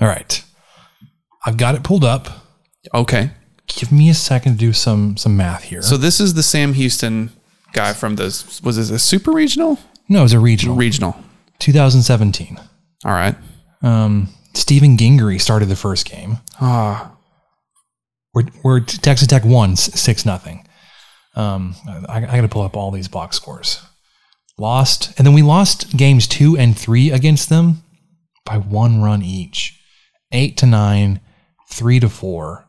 All right. I've got it pulled up. Okay. Give me a second to do some some math here. So this is the Sam Houston guy from the was this a super regional? no, it was a regional. Regional. 2017. All right. Um, Steven Gingery started the first game. Ah. Where, where Texas Tech won six nothing. Um, I, I got to pull up all these box scores. Lost, and then we lost games two and three against them by one run each, eight to nine, three to four.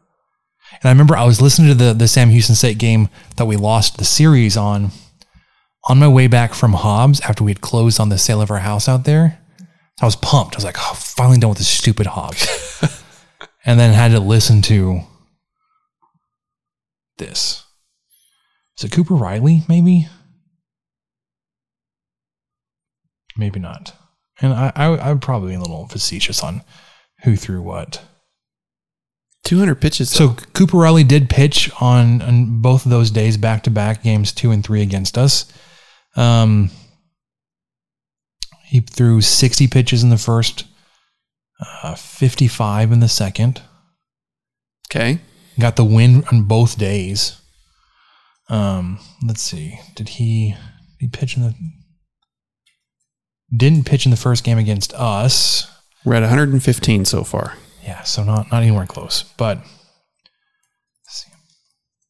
And I remember I was listening to the the Sam Houston State game that we lost the series on. On my way back from Hobbs after we had closed on the sale of our house out there, I was pumped. I was like, "Oh, finally done with this stupid Hobbs," [laughs] and then had to listen to this. Is it Cooper Riley? Maybe. Maybe not. And I, I, I'm probably a little facetious on who threw what. 200 pitches. So Cooper Riley did pitch on, on both of those days, back to back games two and three against us. Um, he threw 60 pitches in the first, uh, 55 in the second. Okay. Got the win on both days. Um, let's see. Did he did he pitch in the didn't pitch in the first game against us? We're at 115 so far. Yeah, so not not anywhere close. But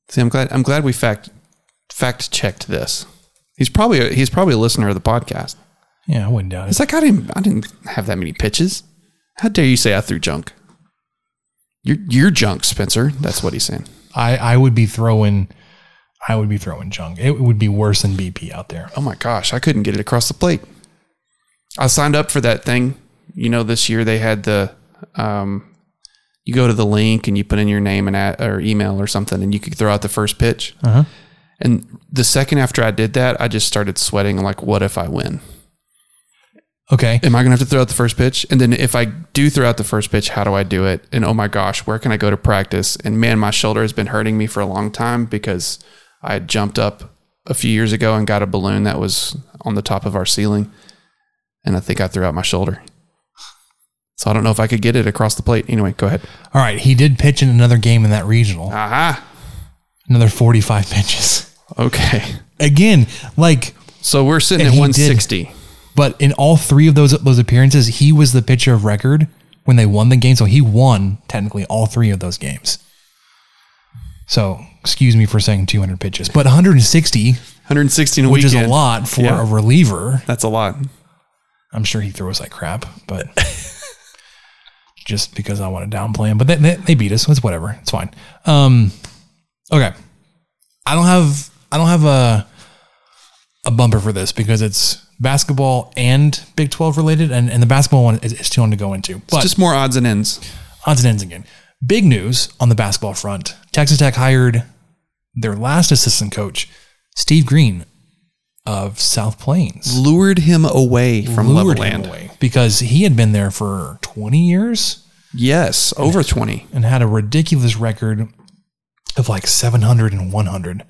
See, I'm glad I'm glad we fact fact checked this. He's probably a, he's probably a listener of the podcast. yeah, I wouldn't doubt it. It's like I didn't I didn't have that many pitches. How dare you say I threw junk? You're you're junk, Spencer. That's what he's saying. I I would be throwing I would be throwing junk. It would be worse than BP out there. Oh my gosh, I couldn't get it across the plate. I signed up for that thing. You know, this year they had the um, you go to the link and you put in your name and at, or email or something, and you could throw out the first pitch. Uh-huh. And the second after I did that, I just started sweating. Like, what if I win? Okay. Am I going to have to throw out the first pitch? And then if I do throw out the first pitch, how do I do it? And oh my gosh, where can I go to practice? And man, my shoulder has been hurting me for a long time because I had jumped up a few years ago and got a balloon that was on the top of our ceiling. And I think I threw out my shoulder. So I don't know if I could get it across the plate. Anyway, go ahead. All right, he did pitch in another game in that regional. Aha. Another 45 [laughs] pitches. Okay. Again, like So we're sitting at he 160. But in all three of those those appearances, he was the pitcher of record when they won the game. So he won technically all three of those games. So excuse me for saying 200 pitches, but 160, 160 in a which is a lot for Yeah. a reliever. That's a lot. I'm sure he throws like crap, but [laughs] just because I want to downplay them. But they, they, they beat us. It's whatever. It's fine. Um, okay. I don't have I don't have a a bumper for this because it's basketball and Big 12 related, and, and the basketball one is, is too long to go into. It's just more odds and ends. odds and ends again. Big news on the basketball front. Texas Tech hired their last assistant coach, Steve Green of South Plains. Lured him away from Lured him Land. away because he had been there for 20 years Yes, over 20. and had a ridiculous record of like 700 and 100.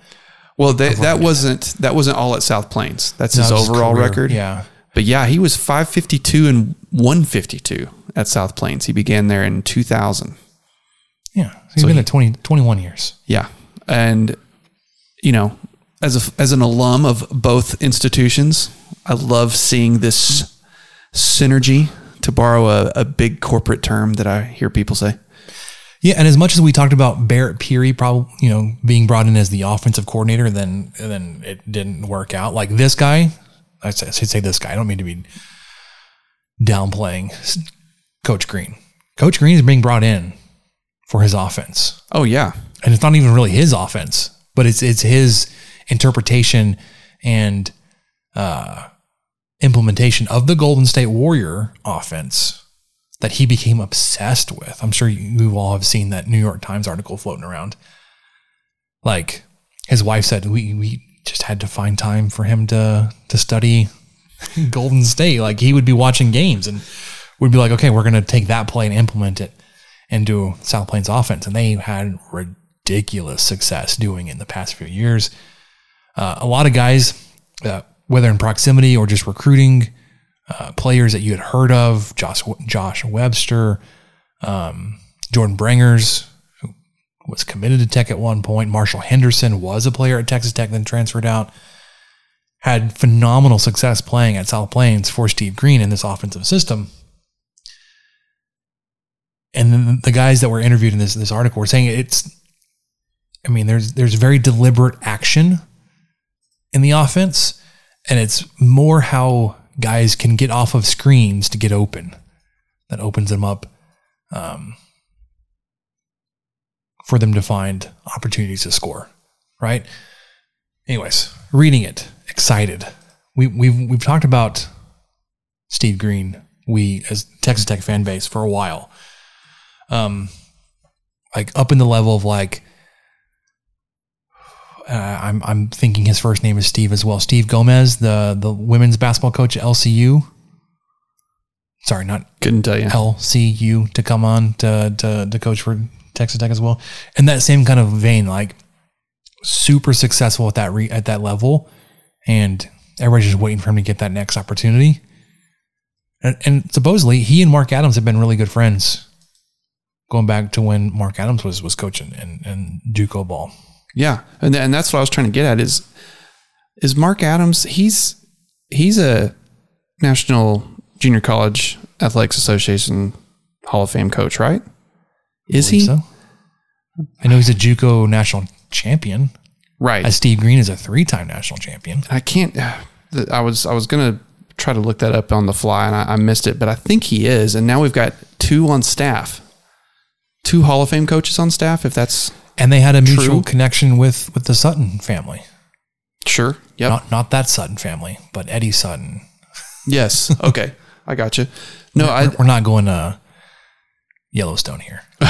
Well, that, that wasn't that wasn't all at South Plains. That's his That was overall career, record. yeah. But yeah, he was 552 and 152 at South Plains. He began there in 2000. Yeah. He's So been he- there 20, 21 years. Yeah. And you know, as a as an alum of both institutions, I love seeing this synergy to borrow a, a big corporate term that I hear people say. Yeah, and as much as we talked about Barrett Peery, probably you know being brought in as the offensive coordinator, then then it didn't work out. Like this guy, I should say this guy. I don't mean to be downplaying Coach Green. Coach Green is being brought in for his offense, Oh yeah. and it's not even really his offense, but it's it's his interpretation and uh, implementation of the Golden State Warrior offense that he became obsessed with. I'm sure you, all have seen that New York Times article floating around. Like his wife said, we we just had to find time for him to to study [laughs] Golden State. Like he would be watching games and we'd be like, okay, we're gonna take that play and implement it into South Plains offense, and they had ridiculous success doing it in the past few years. Uh, a lot of guys, uh, whether in proximity or just recruiting, uh, players that you had heard of, Josh Josh Webster, Um, Jordan Brangers, who was committed to Tech at one point. Marshall Henderson was a player at Texas Tech, then transferred out. Had phenomenal success playing at South Plains for Steve Green in this offensive system. And then the guys that were interviewed in this this article were saying it's I mean, there's there's very deliberate action in the offense, and it's more how guys can get off of screens to get open that opens them up um, for them to find opportunities to score. Right. Anyways, reading it, excited. We we've we've talked about Steve Green. We as Texas Tech fan base for a while. Um, like up in the level of like uh, I'm I'm thinking his first name is Steve as well. Steve Gomez, the the women's basketball coach at LCU. Sorry, not couldn't tell you LCU to come on to to to coach for Texas Tech as well. In that same kind of vein, like super successful at that re, at that level, and everybody's just waiting for him to get that next opportunity. And, and supposedly, he and Mark Adams have been really good friends, going back to when Mark Adams was was coaching and in JUCO ball. Yeah, and and that's what I was trying to get at is is Mark Adams. He's he's a National Junior College Athletics Association Hall of Fame coach, right? Is he? So. I know he's a JUCO national champion. Right. As Steve Green is a three-time national champion. I can't. [sighs] I was I was gonna try to look that up on the fly and I, I missed it, but I think he is. And now we've got two on staff, two Hall of Fame coaches on staff. If that's and they had a mutual True. connection with with the Sutton family. Sure. Yep. Not not that Sutton family, but Eddie Sutton. Yes. [laughs] Okay. I got you. No, we're, I, we're not going to Yellowstone here. [laughs]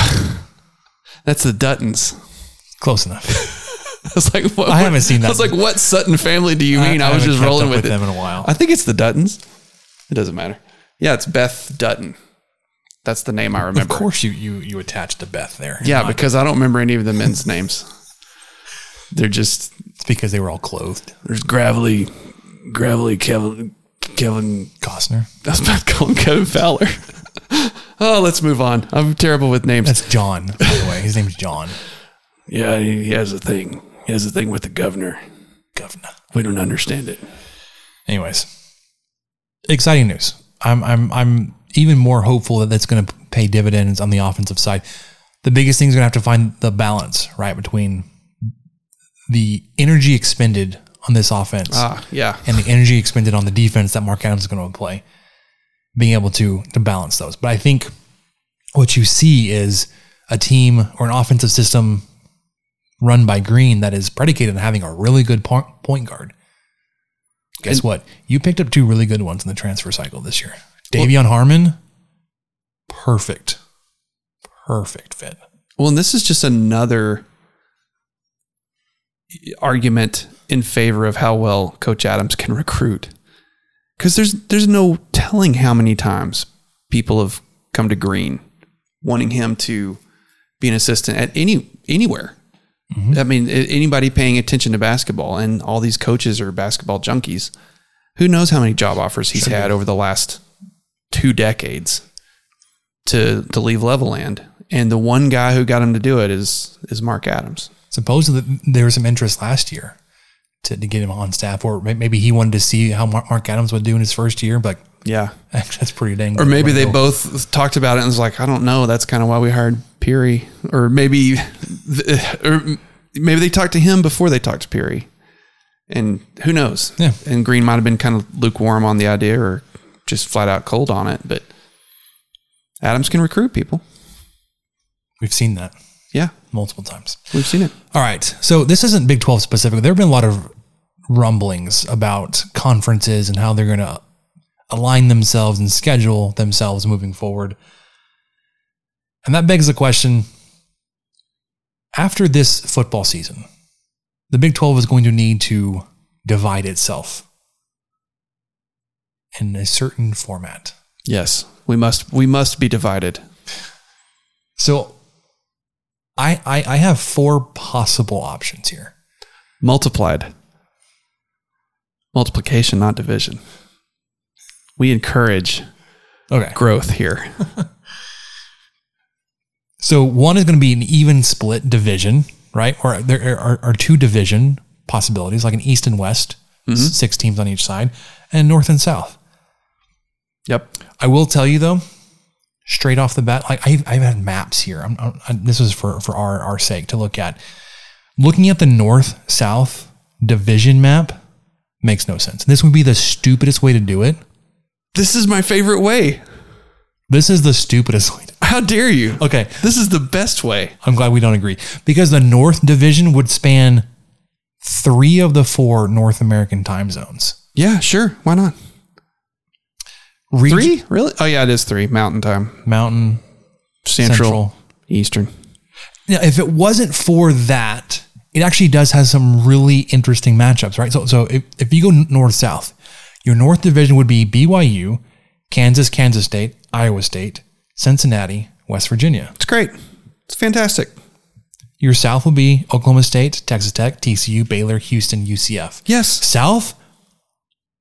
That's the Duttons. Close enough. [laughs] I was like, what, I haven't seen that. I was like, what Sutton family do you mean? I, I, I was just rolling with, with it. them in a while. I think it's the Duttons. It doesn't matter. Yeah, it's Beth Dutton. That's the name I remember. Of course, you you you attached to Beth there. Yeah, because I don't remember any of the men's [laughs] names. They're just it's because they were all clothed. There's gravelly, gravelly Kevin Kevin Costner. That's about to call him Kevin Fowler. [laughs] oh, let's move on. I'm terrible with names. That's John, by the way. His name's John. Yeah, he has a thing. He has a thing with the governor. Governor. We don't understand it. Anyways, exciting news. I'm I'm I'm even more hopeful that that's going to pay dividends on the offensive side. The biggest thing is going to have to find the balance, right, between the energy expended on this offense ah, yeah. and the energy expended on the defense that Mark Adams is going to play, being able to, to balance those. But I think what you see is a team or an offensive system run by Green that is predicated on having a really good point guard. Guess and, what? You picked up two really good ones in the transfer cycle this year. De'Vion well, Harmon, perfect, perfect fit. Well, and this is just another argument in favor of how well Coach Adams can recruit. Because there's there's no telling how many times people have come to Green wanting him to be an assistant at any anywhere. Mm-hmm. I mean, anybody paying attention to basketball, and all these coaches are basketball junkies. Who knows how many job offers he's sure. had over the last two decades to to leave Levelland, and the one guy who got him to do it is is Mark Adams. Supposedly, there was some interest last year to, to get him on staff, or maybe he wanted to see how Mark Adams would do in his first year. But yeah, [laughs] that's pretty dang. Or maybe they both talked about it and was like, I don't know. That's kind of why we hired Peery, or maybe, or maybe they talked to him before they talked to Peery, and who knows? Yeah. And Green might have been kind of lukewarm on the idea, or just flat out cold on it. But Adams can recruit people. We've seen that. Yeah. Multiple times. We've seen it. All right. So this isn't Big 12 specific. There have been a lot of rumblings about conferences and how they're going to align themselves and schedule themselves moving forward. And that begs the question after this football season, the Big 12 is going to need to divide itself in a certain format. Yes, we must we must be divided. So I I, I have four possible options here. Multiplied. Multiplication, not division. We encourage okay. growth here. [laughs] So one is going to be an even split division, right? Or there are, are two division possibilities, like an East and West, Mhm. six teams on each side, and North and South. Yep. I will tell you though, straight off the bat, like I've, I've had maps here. I'm, I'm, this is for for our our sake to look at. Looking at the North South division map makes no sense. This would be the stupidest way to do it. This is my favorite way. This is the stupidest way. How dare you? Okay. This is the best way. I'm glad we don't agree because the North Division would span three of the four North American time zones. Yeah, sure. Why not? Reg- Three? Really? Oh yeah, it is three. Mountain time. Mountain, Central, Central. Eastern. Now, if it wasn't for that, it actually does have some really interesting matchups, right? So, so if, if you go north south, your North Division would be BYU, Kansas, Kansas State, Iowa State, Cincinnati, West Virginia. It's great. It's fantastic. Your South will be Oklahoma State, Texas Tech, TCU, Baylor, Houston, UCF. Yes. South,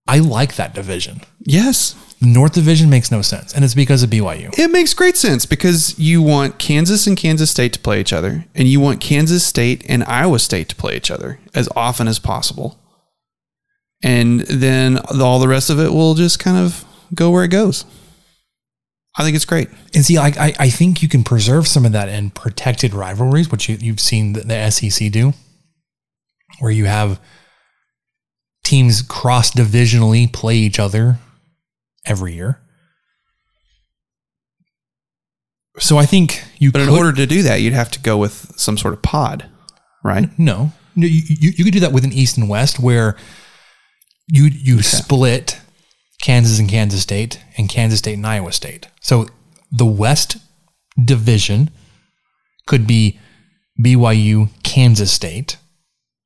I like that division. Yes. North Division makes no sense, and it's because of BYU. It makes great sense because you want Kansas and Kansas State to play each other, and you want Kansas State and Iowa State to play each other as often as possible. And then all the rest of it will just kind of go where it goes. I think it's great. And see, like I, I think you can preserve some of that in protected rivalries, which you, you've seen the, the SEC do, where you have teams cross divisionally play each other every year. So I think you But in order to do that, you'd have to go with some sort of pod, right? No, you, you, you could do that with an East and West where you you split Kansas and Kansas State and Kansas State and Iowa State. So the West division could be BYU, Kansas State,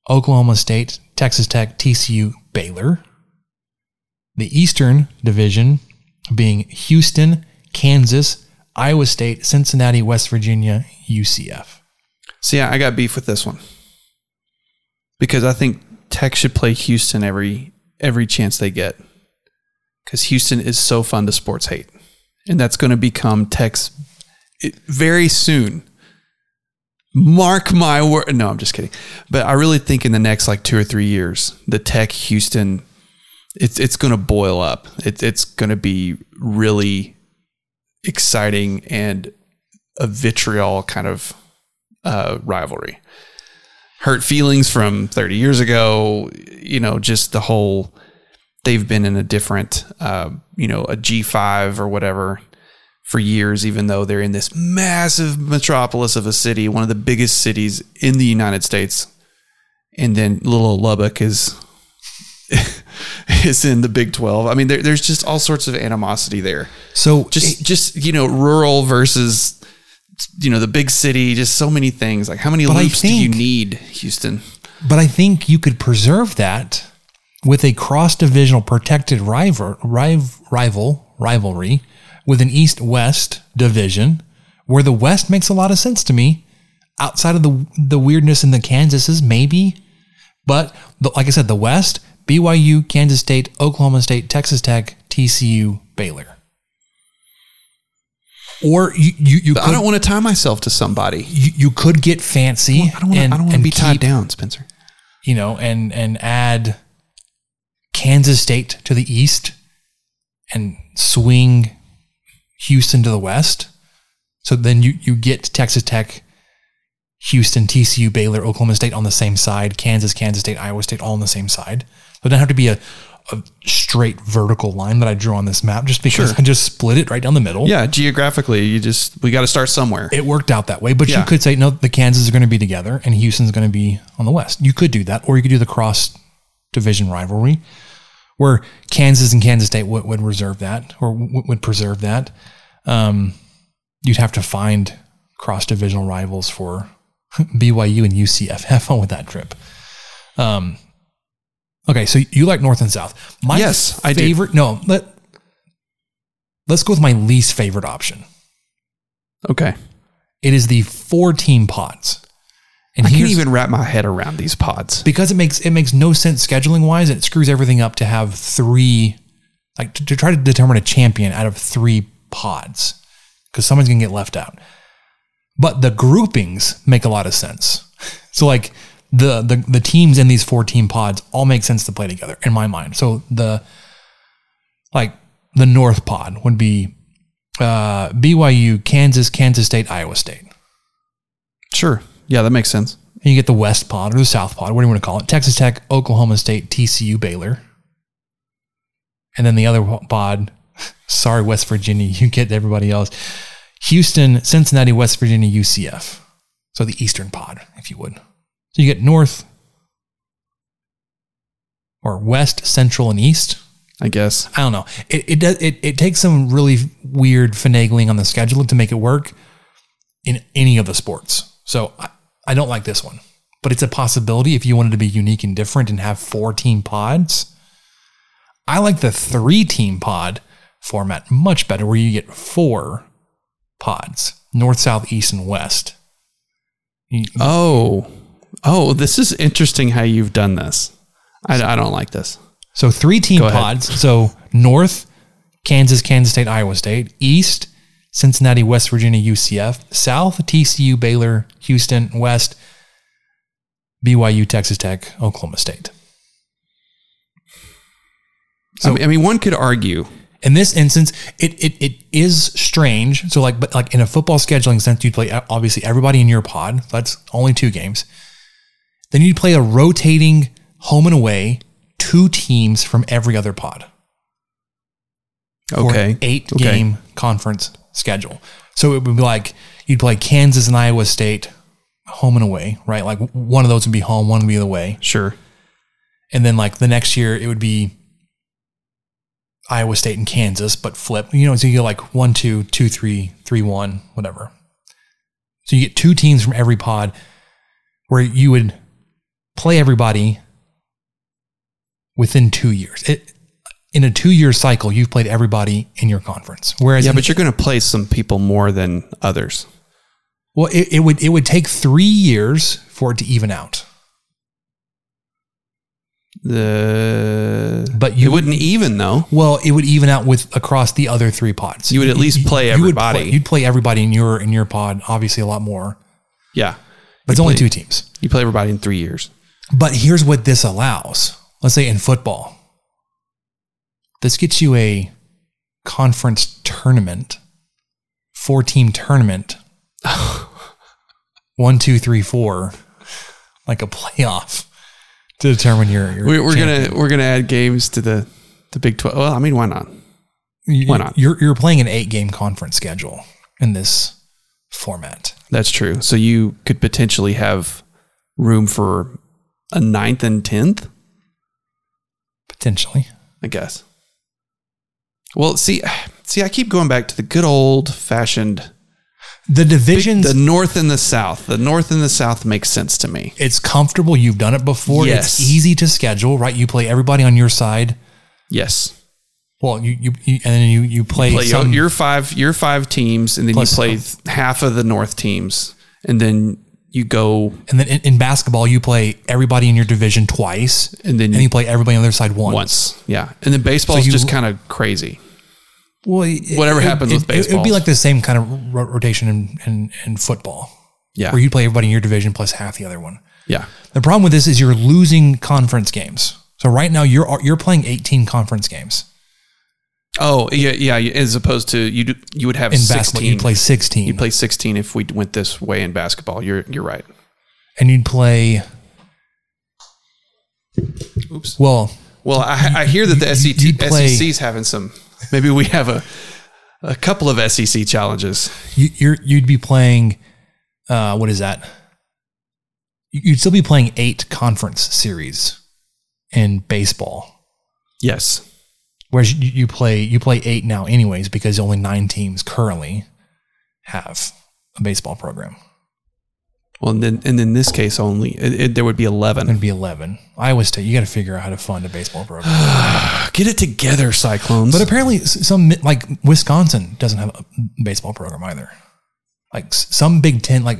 Oklahoma State, Texas Tech, TCU, Baylor. The Eastern division being Houston, Kansas, Iowa State, Cincinnati, West Virginia, UCF. See, I got beef with this one because I think Tech should play Houston every every chance they get because Houston is so fun to sports hate, and that's going to become Tech's very soon. Mark my word. No, I'm just kidding. But I really think in the next like two or three years, the Tech Houston, it's it's going to boil up. It, it's going to be really exciting and a vitriol kind of uh, rivalry. Hurt feelings from 30 years ago, you know, just the whole, they've been in a different, uh, you know, a G5 or whatever for years, even though they're in this massive metropolis of a city, one of the biggest cities in the United States. And then little Lubbock is. Is in the Big 12. I mean, there, there's just all sorts of animosity there. So just, just, you know, rural versus, you know, the big city, just so many things. Like, how many loops do you need, Houston? But I think you could preserve that with a cross-divisional protected rival, rival, rival rivalry with an East-West division, where the West makes a lot of sense to me. Outside of the the weirdness in the Kansases, maybe, but the, like I said, the West: BYU, Kansas State, Oklahoma State, Texas Tech, TCU, Baylor. Or you you, you But I don't want to tie myself to somebody. you, you could get fancy. I don't want to, I don't want to be tied down, Spencer. you know, and and add Kansas State to the east and swing Houston to the west. So then you you get Texas Tech, Houston, TCU, Baylor, Oklahoma State on the same side, Kansas, Kansas State, Iowa State all on the same side. So it doesn't have to be a, a straight vertical line that I drew on this map just because Sure. I just split it right down the middle. Yeah, geographically, you just, we got to start somewhere. It worked out that way, but Yeah. you could say no. The Kansas are going to be together, and Houston's going to be on the west. You could do that, or you could do the cross division rivalry, where Kansas and Kansas State would, would reserve that or w- would preserve that. Um, you'd have to find cross divisional rivals for [laughs] BYU and UCF. Have [laughs] fun with that trip. Um, okay, so you like North and South. My Yes, I do. No, let let's go with my least favorite option. Okay. It is the four team pods. And I can't even wrap my head around these pods. because it makes it makes no sense scheduling wise it screws everything up to have three like to, to try to determine a champion out of three pods because someone's gonna get left out but the groupings make a lot of sense. [laughs] So like the the the teams in these four team pods all make sense to play together in my mind. So the like the North pod would be uh, BYU, Kansas, Kansas State, Iowa State. Sure. Yeah, that makes sense. And you get the West pod or the South pod, what do you want to call it? Texas Tech, Oklahoma State, TCU, Baylor. And then the other pod, [laughs] sorry, West Virginia, you get everybody else. Houston, Cincinnati, West Virginia, UCF. So the Eastern pod, if you would. So you get North or West, Central, and East. I guess. I don't know. It it does it, it takes some really weird finagling on the schedule to make it work in any of the sports. So I, I don't like this one. But it's a possibility if you wanted to be unique and different and have four team pods. I like the three team pod format much better where you get four pods north, south, east, and west. You- Oh, oh, this is interesting how you've done this. I, I don't like this. So three team pods. So North, Kansas, Kansas State, Iowa State. East, Cincinnati, West Virginia, UCF. South, TCU, Baylor, Houston. West, BYU, Texas Tech, Oklahoma State. I mean- I mean, one could argue. In this instance, it, it it is strange. So like, but like in a football scheduling sense, you'd play obviously everybody in your pod. That's only two games. Then you'd play a rotating home and away, two teams from every other pod. Okay. eight Okay. game conference schedule. So it would be like you'd play Kansas and Iowa State home and away, right? Like one of those would be home, one would be away. Sure. And then like the next year it would be Iowa State and Kansas, but flip. You know, so you get like one, two, two, three, three, one, whatever. So you get two teams from every pod where you would play everybody within two years. It, in a two year cycle, you've played everybody in your conference. Whereas yeah, but you're going to play some people more than others. well, it, it would it would take three years for it to even out. The But you it wouldn't even though. Well, it would even out with across the other three pods. You would at least play you would everybody. play- you'd play everybody in your in your pod, obviously a lot more. Yeah, But it's You only two teams. You play everybody in three years. But here's what this allows. Let's say in football, this gets you a conference tournament, four team tournament, [laughs] one, two, three, four, like a playoff to determine your. your We're, we're gonna we're gonna add games to the the Big Twelve. Well, I mean, why not? Why not? You're you're playing an eight game conference schedule in this format. That's true. So you could potentially have room for a ninth and tenth, Potentially. I guess. Well, see, see, I keep going back to the good old fashioned The divisions the North and the South. The North and the South makes sense to me. it's comfortable. You've done it before. Yes. It's easy to schedule, right? You play everybody on your side. Yes. Well, you, you, you and then you you play, play some, your five your five teams, and then you play th- half of the North teams, and then you go and then in, in basketball you play everybody in your division twice, and then and you play everybody on the other side once. once. Yeah, and then baseball is just kind of crazy. Well, it- Whatever it- happens it, with baseball. it, would be like the same kind of rotation in, in in football. Yeah. where you play everybody in your division plus half the other one. Yeah. The problem with this is you're losing conference games. So right now you're you're playing 18 conference games. Oh yeah, yeah. As opposed to you, do, you would have In sixteen. basketball, you'd play 16. You play sixteen if we went this way in basketball. You're you're right. and you'd play. Oops. Well, Well, I, I hear that the SEC, play- SEC's having some. Maybe we have a a couple of SEC challenges. you, you're you'd be playing. Uh, what is that? You'd still be playing eight conference series in baseball, Yes. Whereas you, you play you play eight now anyways because only nine teams currently have a baseball program. Well, and then and in this case only it, it- there would be eleven. It'd be eleven. Iowa State, you got to figure out how to fund a baseball program. [sighs] Get it together, Cyclones. But apparently, some like Wisconsin doesn't have a baseball program either. Like some Big Ten, like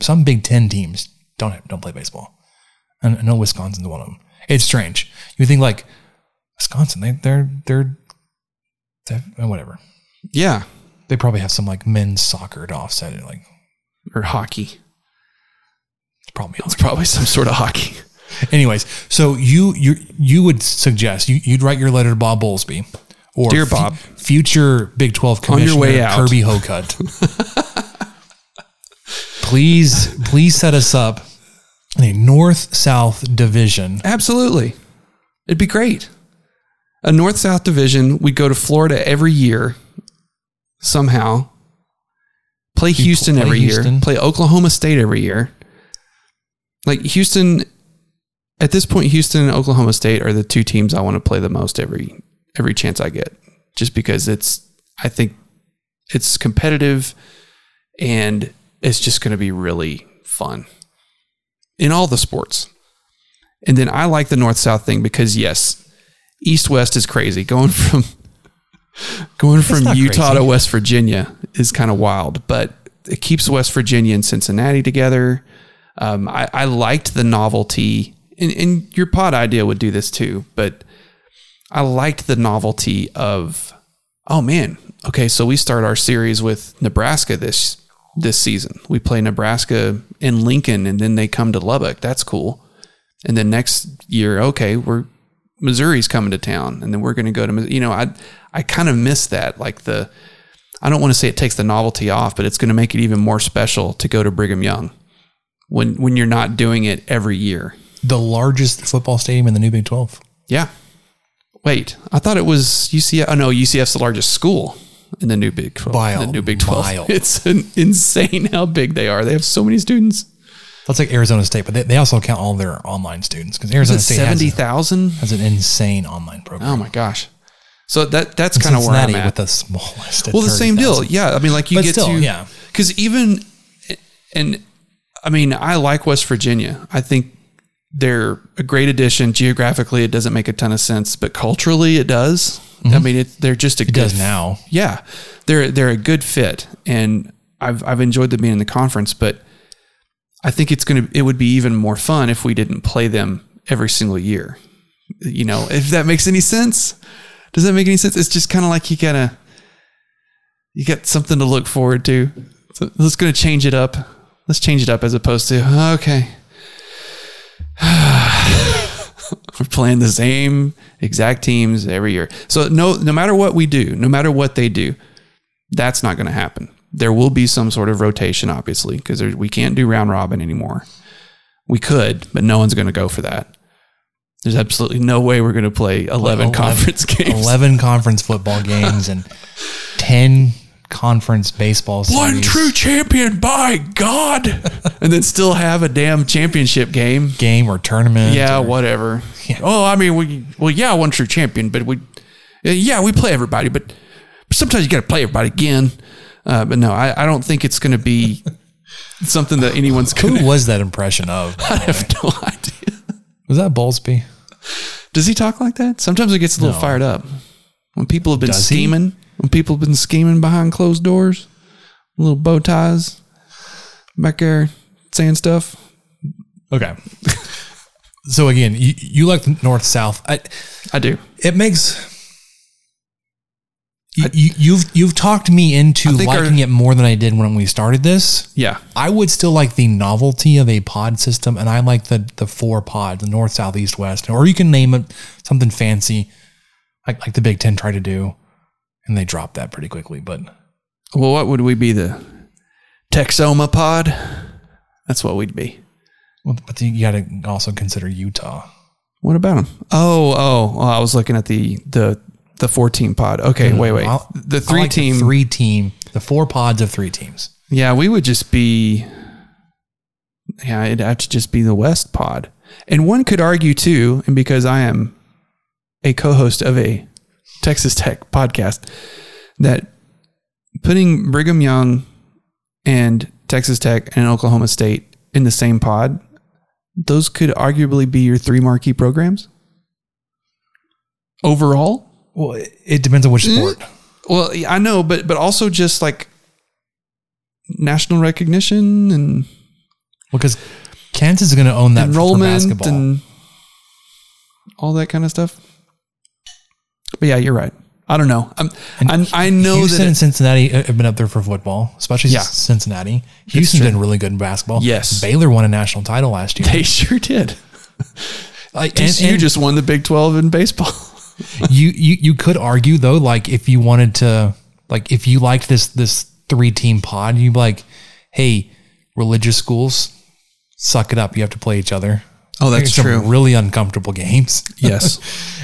some Big Ten teams don't have, don't play baseball. And I know Wisconsin's one of them. It's strange. You think like Wisconsin, they they're they're, they're uh, whatever. yeah, They probably have some like men's soccer to offset it. Like or hockey. It's probably It's probably some sort of hockey. Anyways, so you you you would suggest you, you'd write your letter to Bob Bowlesby, or Dear Bob. future Big Twelve On your Commissioner way out. Kirby Hocutt. please, please set us up in a North South division. Absolutely. It'd be great. A north south division. We'd go to Florida every year somehow. Play Houston play every Houston. year. Play Oklahoma State every year. Like Houston, at this point, Houston and Oklahoma State are the two teams I want to play the most every every chance I get. Just because it's, I think it's competitive and it's just going to be really fun in all the sports. And then I like the north south thing because yes, east west is crazy. Going from [laughs] going from Utah crazy. to West Virginia is kind of wild, but it keeps West Virginia and Cincinnati together. Um, I, I liked the novelty, and, and your pod idea would do this too, but I liked the novelty of, oh man, okay, so we start our series with Nebraska this this season. We play Nebraska in Lincoln, and then they come to Lubbock. That's cool. And then next year, okay, we're Missouri's coming to town, and then we're going to go to you know I I kind of miss that like the I don't want to say it takes the novelty off, but it's going to make it even more special to go to Brigham Young when when you're not doing it every year. The largest football stadium in the new Big Twelve. Yeah. Wait, I thought it was UCF. Oh no, UCF's the largest school in the new Big Twelve. By the new Big Twelve. mile. [laughs] It's an insane how big they are. They have so many students. That's like Arizona State, but they, they also count all their online students because Arizona State has, a- thousand? has an insane online program. Oh my gosh! So that that's kind of where I'm at. with the smallest. well, the same deal. Yeah, I mean, like you But get still, to yeah. because even and I mean, I like West Virginia. I think they're a great addition. Geographically, it doesn't make a ton of sense, but culturally, it does. I mean, it, they're just a Mm-hmm. It good does now. Yeah, they're they're a good fit, and I've I've enjoyed them being in the conference, but I think it's gonna it would be even more fun if we didn't play them every single year. You know, if that makes any sense. Does that make any sense? It's just kind of like you gotta you got something to look forward to. So let's gonna change it up. Let's change it up as opposed to okay. [sighs] We're playing the same exact teams every year. So no no matter what we do, no matter what they do, that's not going to happen. There will be some sort of rotation, obviously, because we can't do round robin anymore. We could, but no one's going to go for that. There's absolutely no way we're going to play 11, conference games. [laughs] 11 conference football games and [laughs] 10 conference baseball series. One true champion, by God. [laughs] and then still have a damn championship game. game or tournament. Yeah, or- whatever. Oh, I mean, we well, yeah, one true champion, but we, yeah, we play everybody, but sometimes you got to play everybody again. Uh, but no, I, I don't think it's going to be [laughs] something that anyone's going Who was that impression of? [laughs] I have no idea. Was that Bowlesby? Does he talk like that? Sometimes he gets a little No. fired up when people have been Does he? scheming. When people have been scheming behind closed doors, little bow ties back there saying stuff. Okay. [laughs] so again, you, you like the north south. I, I do. It makes you, you, you've you've talked me into think our- liking it more than I did when we started this. Yeah. I would still like the novelty of a pod system, and I like the the four pods, the north, south, east, west, or you can name it something fancy, like like the Big Ten tried to do, and they dropped that pretty quickly. But Well, what would we be? The Texoma pod? That's what we'd be. well, but you got to also consider Utah. What about them? Oh, oh, oh, I was looking at the the the four team pod. Okay, no, wait, wait. I'll- the three like team. three team, the four pods of three teams. Yeah, we would just be. Yeah, it'd have to just be the West pod, and one could argue too, and because I am a co-host of a Texas Tech podcast, that putting Brigham Young and Texas Tech and Oklahoma State in the same pod, those could arguably be your three marquee programs overall. Well, it, it depends on which mm. sport. Well, I know, but but also just like national recognition and well, Because Kansas is going to own that for enrollment basketball. and all that kind of stuff. But yeah, you're right. I don't know. I'm, I, I know Houston that and Cincinnati have been up there for football, especially Yeah. Cincinnati. Houston's been really good in basketball. Yes. Baylor won a national title last year. they sure did. [laughs] like, TCU just won the Big Twelve in baseball. [laughs] you, you you could argue though, like if you wanted to, like if you liked this this three team pod, you'd be like, hey, religious schools, suck it up. You have to play each other. Oh, that's true. Really uncomfortable games. Yes.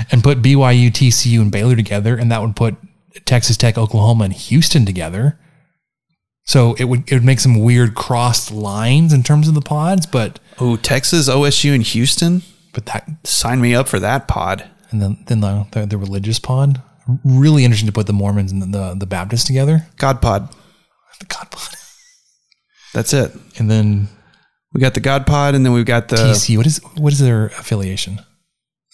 [laughs] and put BYU, TCU, and Baylor together, and that would put Texas Tech, Oklahoma, and Houston together. So it would it would make some weird crossed lines in terms of the pods, but Oh, Texas, OSU, and Houston. but that Sign me up for that pod. And then then the the, the religious pod. Really interesting to put the Mormons and the the, the Baptists together. God pod. The God pod. That's it. And then We got the God pod, and then we've got the. TC. What is what is their affiliation?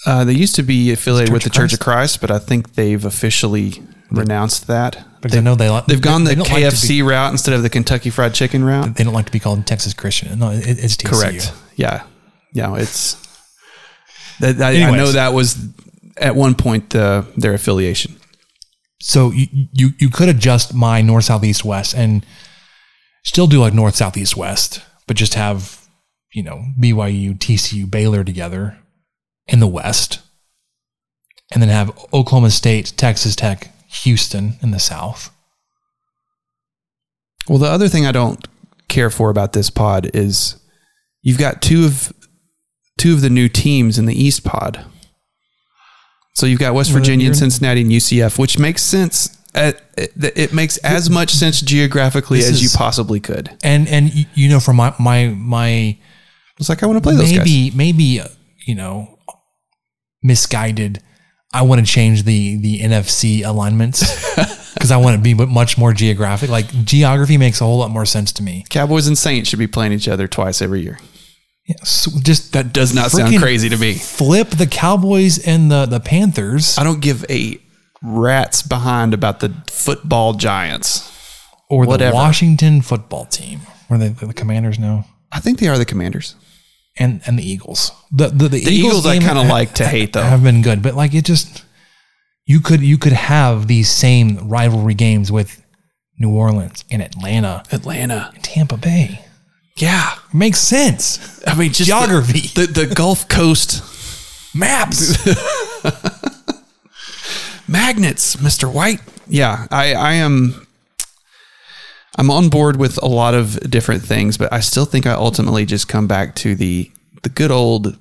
Uh, they used to be affiliated with the Church of Christ, but I think they've officially renounced that. Because I know they They've gone they the don't like to KFC route instead of the Kentucky Fried Chicken route. They don't like to be called Texas Christian. No, it, it's TCU. Correct. Yeah. Yeah. It's. That, I, I know that was at one point uh, their affiliation. So you, you you could adjust my north, south, east, west, and still do like north, south, east, west, but just have you know BYU, TCU, Baylor together in the west, and then have Oklahoma State, Texas Tech, Houston in the south. Well, the other thing I don't care for about this pod is you've got two of two of the new teams in the East pod. So you've got West Virginia and Cincinnati and UCF, which makes sense. At, it, it makes as much sense geographically This as you possibly could. And and you know from my my my It's like I want to play those guys. maybe maybe uh, you know misguided. I want to change the the NFC alignments [laughs] because I want to be much more geographic. Like geography makes a whole lot more sense to me. Cowboys and Saints should be playing each other twice every year. Yeah, so just That does not sound crazy to me. Flip the Cowboys and the the Panthers I don't give a rat's behind about the football giants. or the whatever. Washington football team. Were they the Commanders now? I think they are the Commanders. And and the Eagles. The the, the, The Eagles I game kinda ha- like to hate, though. Have been good, but like it just you could you could have these same rivalry games with New Orleans and Atlanta Atlanta. and Tampa Bay. Yeah. Makes sense. I mean, just Geography. The, the, the Gulf Coast Maps. [laughs] magnets, Mr. White. Yeah, I, I am. I'm on board with a lot of different things, but I still think I ultimately just come back to the the good old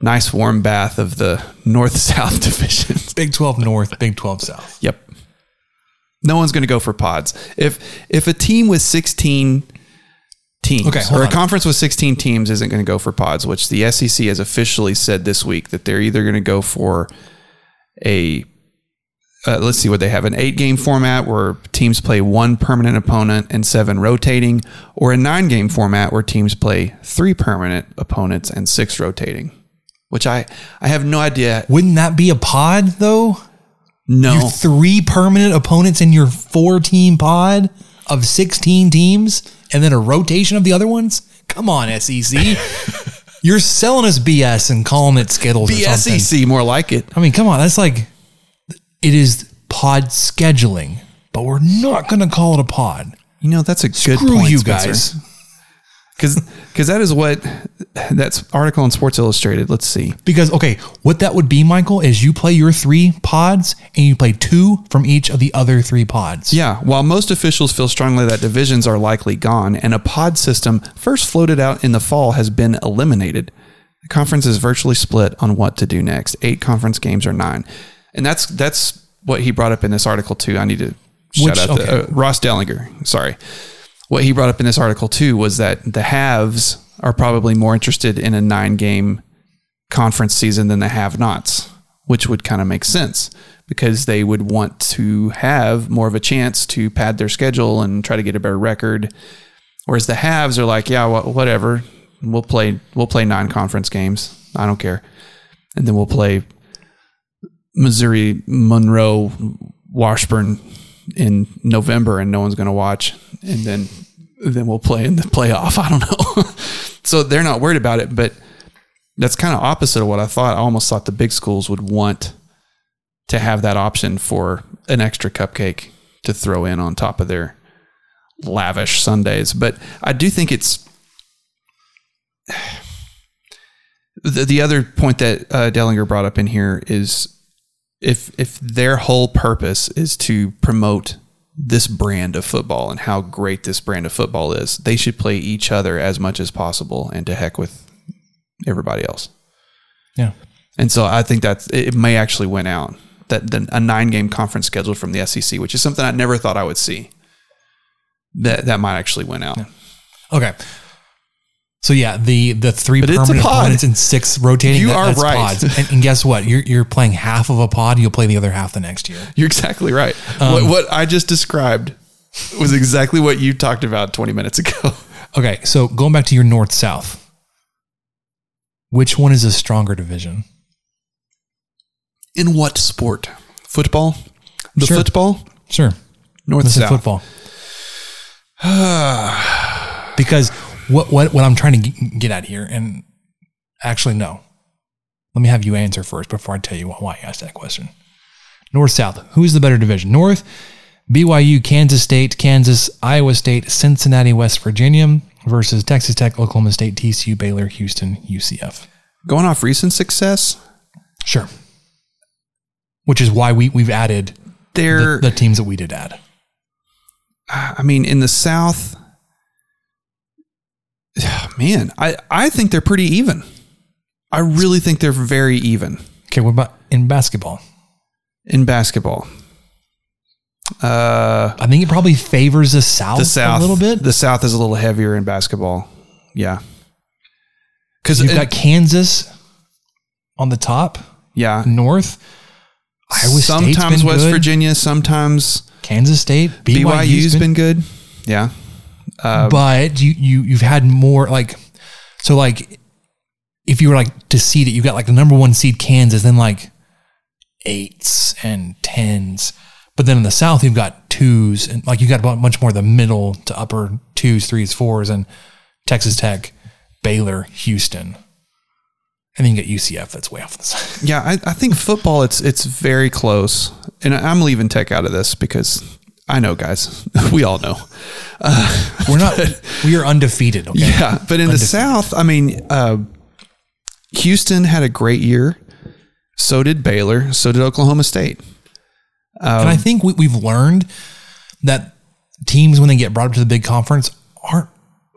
nice warm bath of the north south [laughs] division. Big 12 North, Big 12 South. Yep. No one's going to go for pods. If if a team with 16 teams Okay, or a on. conference with 16 teams isn't going to go for pods, which the SEC has officially said this week that they're either going to go for a uh, let's see what they have an eight game format where teams play one permanent opponent and seven rotating, or a nine game format where teams play three permanent opponents and six rotating. Which I I have no idea. Wouldn't that be a pod though? No, Your three permanent opponents in your four team pod of 16 teams and then a rotation of the other ones? Come on, SEC. [laughs] You're selling us BS and calling it Skittles or something. BSEC more like it. I mean, come on. That's like, it is pod scheduling, but we're not going to call it a pod. You know that's a good Screw point, you Spencer. Because because that is what that's article in Sports Illustrated. Let's see. Because, okay, what that would be, Michael, is you play your three pods and you play two from each of the other three pods. Yeah, while most officials feel strongly that divisions are likely gone and a pod system first floated out in the fall has been eliminated, the conference is virtually split on what to do next. Eight conference games or nine, and that's that's what he brought up in this article too. I need to shout Which- out okay. to, uh, Ross Dellenger. Sorry, what he brought up in this article too was that the haves are probably more interested in a nine game conference season than the have nots, which would kind of make sense because they would want to have more of a chance to pad their schedule and try to get a better record. Whereas the haves are like, yeah, wha- whatever, we'll play, we'll play nine conference games. I don't care. And then we'll play Missouri, Monroe, Washburn in November and no one's going to watch. And then, then we'll play in the playoff. [laughs] I don't know. [laughs] so they're not worried about it, but that's kind of opposite of what I thought. I almost thought the big schools would want to have that option for an extra cupcake to throw in on top of their lavish Sundays. But I do think it's [sighs] the, the other point that uh, Dellenger brought up in here is if if their whole purpose is to promote this brand of football and how great this brand of football is, they should play each other as much as possible and to heck with everybody else. Yeah. And so I think that it may actually win out that the, a nine game conference schedule from the SEC, which is something I never thought I would see. That that might actually win out. Okay. So yeah, the the three But permanent opponents and six rotating. You that- are right. pods. And, and guess what? You're you're playing half of a pod. You'll play the other half the next year. You're exactly right. Um, what, what I just described was exactly what you talked about 20 minutes ago. [laughs] Okay, so going back to your north south, which one is a stronger division? In what sport? Football? The Sure. football? Sure, North Let's south. football. [sighs] because what what what I'm trying to get at here, and actually no, let me have you answer first before I tell you why I asked that question. North South, who's the better division? North, BYU, Kansas State, Kansas, Iowa State, Cincinnati, West Virginia versus Texas Tech, Oklahoma State, TCU, Baylor, Houston, UCF. Going off recent success, Sure. Which is why we we've added They're- the, the teams that we did add. I mean, in the South, [sighs] man, I, I think they're pretty even. I really think they're very even. Okay, what about in basketball? In basketball, uh, I think it probably favors the South, the South a little bit. The South is a little heavier in basketball. Yeah, because You've got Kansas on the top. Yeah, North. Iowa sometimes been West good. Virginia, sometimes Kansas State, BYU's, BYU's been, good. Yeah, Um, but you you you've had more like so like if you were like to seed it, you got like the number one seed Kansas, then like eights and tens. But then in the South, you've got twos and like you got a bunch more the middle to upper twos, threes, fours, and Texas Tech, Baylor, Houston. And then you get UCF that's way off the side. yeah. I, I think football it's it's very close, and I'm leaving Tech out of this because I know, guys, [laughs] we all know. Uh, We're not we are undefeated, okay? Yeah, but in the South, I mean, uh, Houston had a great year. So did Baylor. So did Oklahoma State. Um, and I think we, we've learned that teams, when they get brought up to the big conference, aren't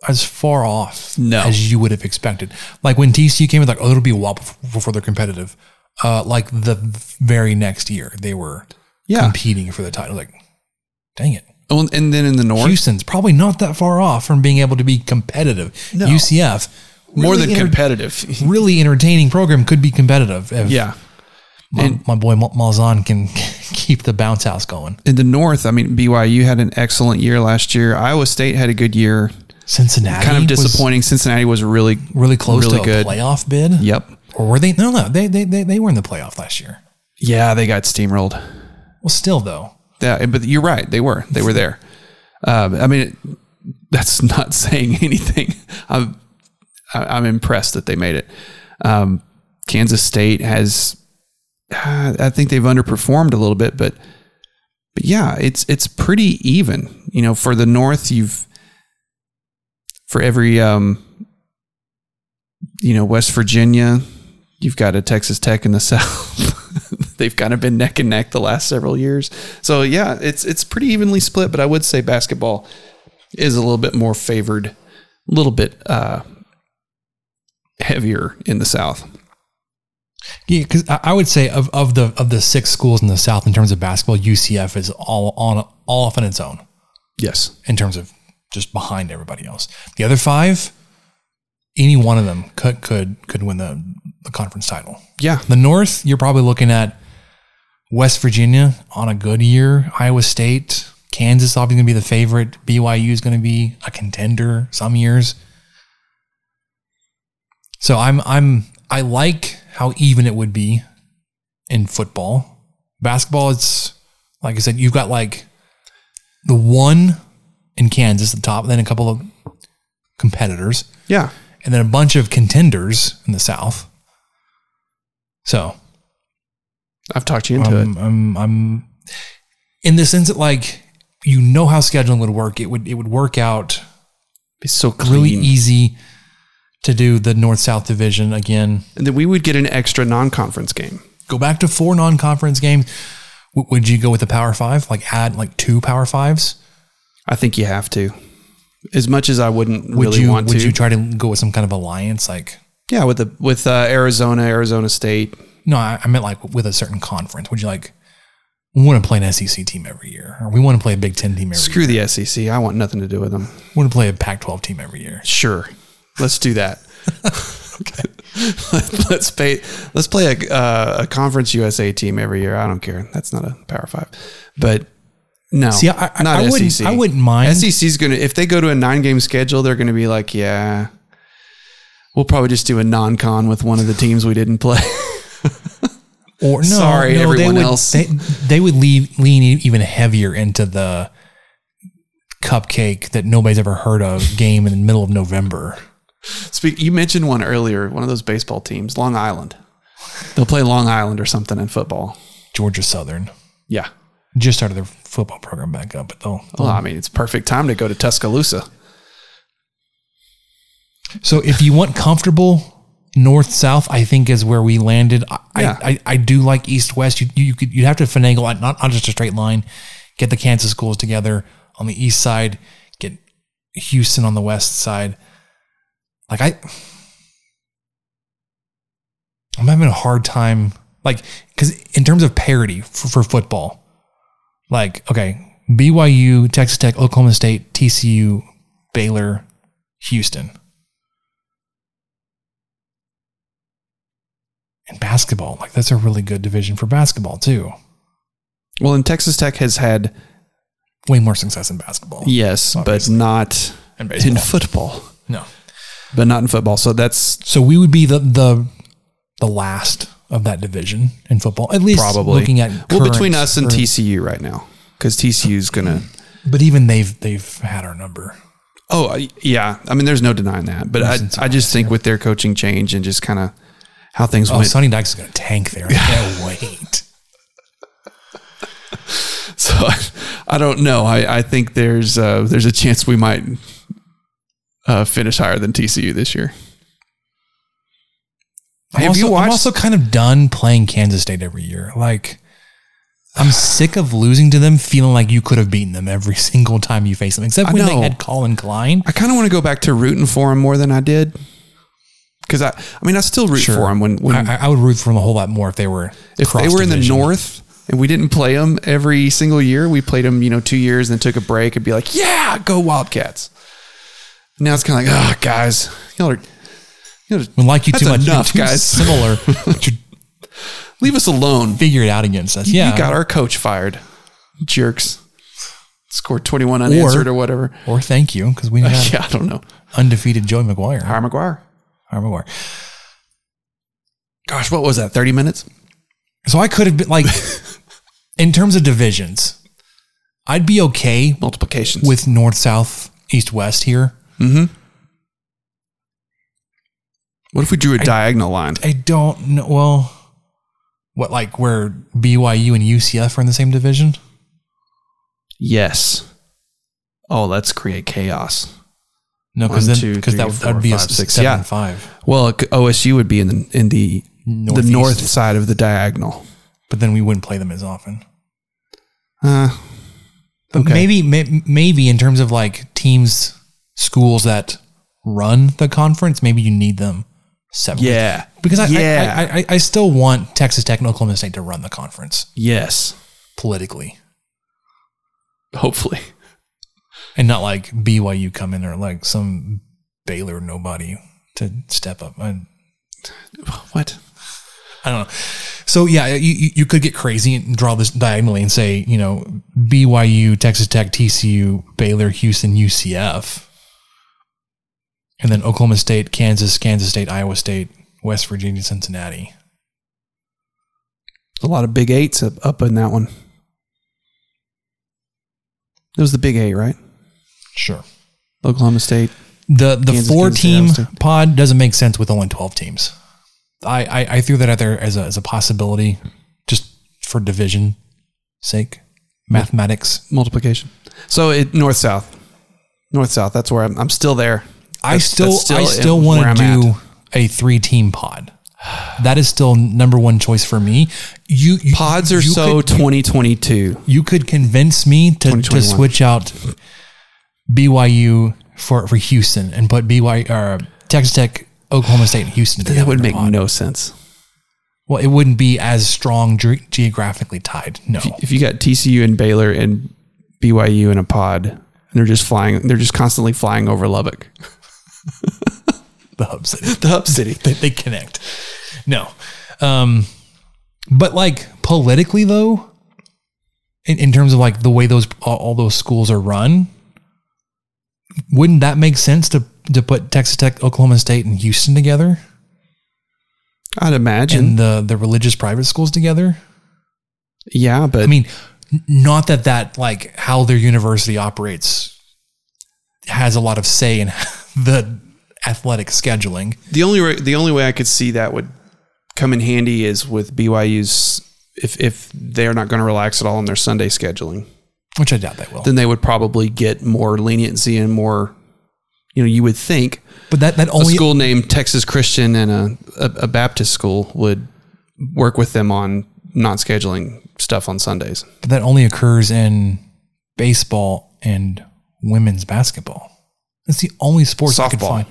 as far off No. as you would have expected. Like when TCU came, it's like, oh, it'll be a while before, before they're competitive. Uh, like the very next year, they were Yeah. competing for the title. Like, dang it. Oh, and then in the North, Houston's probably not that far off from being able to be competitive. No. UCF, more really than enter- competitive. [laughs] really entertaining program could be competitive. If yeah. my, my boy Mal- Malzahn can [laughs] keep the bounce house going. In the North, I mean, BYU had an excellent year last year. Iowa State had a good year. Cincinnati kind of was disappointing. Cincinnati was really, really close really to a good. playoff bid. Yep. Or were they? No, no, they they they, they were in the playoff last year. Yeah, they got steamrolled. Well, still though, Yeah, but you're right. They were. They were there. Um, I mean, that's [laughs] not saying anything. [laughs] I'm I'm impressed that they made it. Um, Kansas State has. I think they've underperformed a little bit, but but yeah, it's it's pretty even. You know, for the North, you've for every um, you know West Virginia, you've got a Texas Tech in the [laughs] South. They've kind of been neck and neck the last several years. So yeah, it's it's pretty evenly split, but I would say basketball is a little bit more favored, a little bit uh, heavier in the South. yeah, because I, would say of, of the of the six schools in the South in terms of basketball, UCF is all on all off on its own Yes. in terms of just behind everybody else. The other five, any one of them could could could win the the conference title. Yeah. The North, you're probably looking at West Virginia on a good year, Iowa State, Kansas obviously going to be the favorite. BYU is going to be a contender some years. So I'm I'm I like how even it would be in football. Basketball, it's like I said, you've got like the one in Kansas at the top, then a couple of competitors, Yeah. and then a bunch of contenders in the South. So I've talked you into I'm, it. I'm, I'm in the sense that like you know how scheduling would work. It would it would work out It's so really easy to do the North South division again. And then we would get an extra non-conference game. Go back to four non-conference games. W- would you go with the Power Five? Like add like two Power Fives? I think you have to. As much as I wouldn't Would really you want would to. you try to go with some kind of alliance? Like yeah, with the with uh, Arizona, Arizona State. No, I, I meant like with a certain conference. Would you like we want to play an SEC team every year, or we want to play a Big Ten team every year? Screw the SEC. I want nothing to do with them. We want to play a Pac-12 team every year. Sure, let's do that. [laughs] [laughs] let's pay. Let's play a uh, a conference USA team every year. I don't care. That's not a Power Five, but no, See, I- I- not I wouldn't- SEC. I wouldn't mind. SEC's gonna if they go to a nine game schedule, they're gonna be like, yeah, we'll probably just do a non con with one of the teams we didn't play. [laughs] Or no, Sorry, no, everyone they would, else. They, they would leave, lean even heavier into the cupcake that nobody's ever heard of game in the middle of November. Speak. You mentioned one earlier. One of those baseball teams, Long Island. They'll play Long Island or something in football. Georgia Southern Yeah. just started their football program back up, but they'll. Well, I mean, it's perfect time to go to Tuscaloosa. So if you want comfortable north south, I think is where we landed. I Yeah. I, I do like east west. You you could you'd have to finagle not not just a straight line. Get the Kansas schools together on the east side. Get Houston on the west side. Like I, I'm having a hard time. Like because in terms of parity for, for football, like okay, BYU, Texas Tech, Oklahoma State, TCU, Baylor, Houston. And basketball. Like that's a really good division for basketball too. Well, and Texas Tech has had Way more success in basketball. yes, but not And in football. No. But not in football. So that's So we would be the the the last of that division in football. At least probably looking at well between us and current- TCU right now because TCU's gonna. But even they've they've had our number. Oh yeah, I mean, there's no denying that. But I, I just think with their coaching change and just kind of how things Oh, went. Sonny Dykes is going to tank there. [laughs] I can't wait. [laughs] So I, I don't know. I, I think there's uh, there's a chance we might uh, finish higher than TCU this year. I'm Have also, you I'm also kind of done playing Kansas State every year. Like, I'm sick of losing to them, feeling like you could have beaten them every [laughs] single time you face them, except when they had Collin Klein. I kind of want to go back to rooting for him more than I did. Because I, I mean, I still root for them. when, when I, I would root for them a whole lot more if they were if they were in the north and we didn't play them every single year. We played them, you know, two years and then took a break and be like, yeah, go Wildcats. Now it's kind of like, ah, guys, y'all are, you know, We like you too much. Enough, too guys. Similar. [laughs] Leave us alone. figure it out against us. You- Yeah. You got our coach fired. Jerks. Scored 21 unanswered or, whatever. Or thank you, because we [laughs] had yeah, I don't know. undefeated Joey McGuire. Hire McGuire. Hire McGuire. Gosh, what was that? 30 minutes? So I could have been like, [laughs] in terms of divisions, I'd be okay Multiplications. with north, south, east, west here. Mm-hmm. What if we drew a diagonal line? I don't know. Well, what like where BYU and UCF are in the same division? Yes. Oh, let's create chaos. No, because then because that would be a six. seven Yeah. five. Well, OSU would be in the in the the north side of the diagonal. But then we wouldn't play them as often. Uh, But Okay. maybe may, maybe in terms of like teams, schools that run the conference, maybe you need them separately. Yeah. because I, Yeah. I, I, I I still want Texas Tech and Oklahoma State to run the conference yes. politically, Hopefully. And not like BYU come in or like some Baylor nobody to step up. I, What? I don't know. So yeah, you, you could get crazy and draw this diagonally and say, you know, BYU, Texas Tech, TCU, Baylor, Houston, UCF, and then Oklahoma State, Kansas, Kansas State, Iowa State, West Virginia, Cincinnati. A lot of big eights up, up in that one. It was the big eight, right? Sure. Oklahoma State. The the Kansas, four Kansas team State. pod doesn't make sense with only twelve teams. I, I I threw that out there as a as a possibility, just for division sake, mathematics. multiplication. So it north south, north south. That's where I'm. I'm still there. I That's- still, that's I still want I'm to at. do a three team pod. That is still number one choice for me. You, you Pods are you so could- 2022. you could convince me to, to switch out BYU for, for Houston and put BYU or Texas Tech, Oklahoma State, and Houston. That would make no sense. Well, it wouldn't be as strong ge- geographically tied. No, If you got TCU and Baylor and BYU in a pod, and they're just flying, they're just constantly flying over Lubbock. [laughs] the hub city. [laughs] The hub city. they, they connect. No, um, but like politically though, in, in terms of like the way those all, all those schools are run, wouldn't that make sense to to put Texas Tech, Oklahoma State, and Houston together, I'd imagine. and the the religious private schools together? yeah, but I mean, not that that like how their university operates has a lot of say in [laughs] the athletic scheduling. the only way, the only way I could see that would come in handy is with BYU's if if they're not going to relax at all on their Sunday scheduling, Which I doubt they will. then they would probably get more leniency and more. You know, you would think But that that a only school named Texas Christian and a, a, a Baptist school would work with them on not scheduling stuff on Sundays. But that only occurs in baseball and women's basketball. That's the only sports I Softball. find.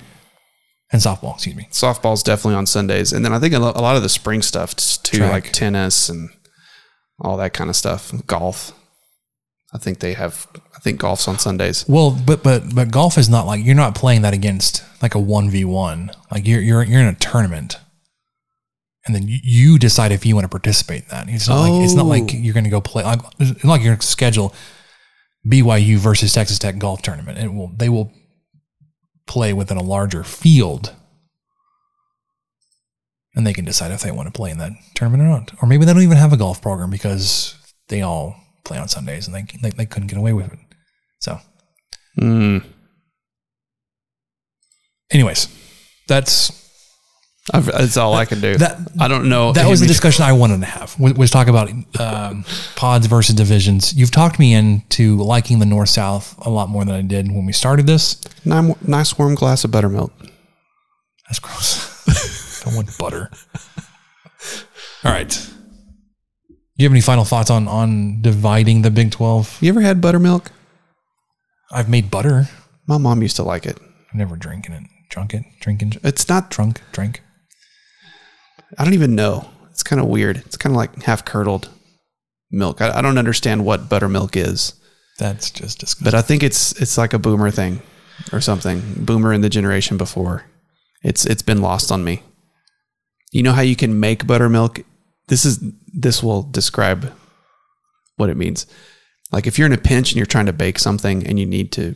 And softball, excuse me. Softball's definitely on Sundays, and then I think a a lot of the spring stuff too, Track. like tennis and all that kind of stuff, golf. I think they have. I think golf's on Sundays. Well, but but but golf is not like you're not playing that against like a one v one. Like you're you're you're in a tournament, and then you, you decide if you want to participate in that. It's not like it's not like Oh. you're going to go play. Like, like you're schedule BYU versus Texas Tech golf tournament. It will they will play within a larger field, and they can decide if they want to play in that tournament or not. Or maybe they don't even have a golf program because they all play on Sundays and they they, they couldn't get away with it. So. Mm. Anyways, that's I've, that's all I can do. That- I don't know. that was the discussion I wanted to have. Was, was talk about um, pods versus divisions. You've talked me into liking the north south a lot more than I did when we started this. Nice, nice warm glass of buttermilk. That's gross. [laughs] Don't want butter. All right. You have any final thoughts on on dividing the Big Twelve? You ever had buttermilk? I've made butter. My mom used to like it. I've never drinking it, drunk it, drinking, It's not. drunk, drink. I don't even know. It's kind of weird. It's kind of like half curdled milk. I, I don't understand what buttermilk is, That's just disgusting. but I think it's it's like a boomer thing or something. Boomer in the generation before. It's it's been lost on me. You know how you can make buttermilk? This is this will describe what it means. Like if you're in a pinch and you're trying to bake something and you need to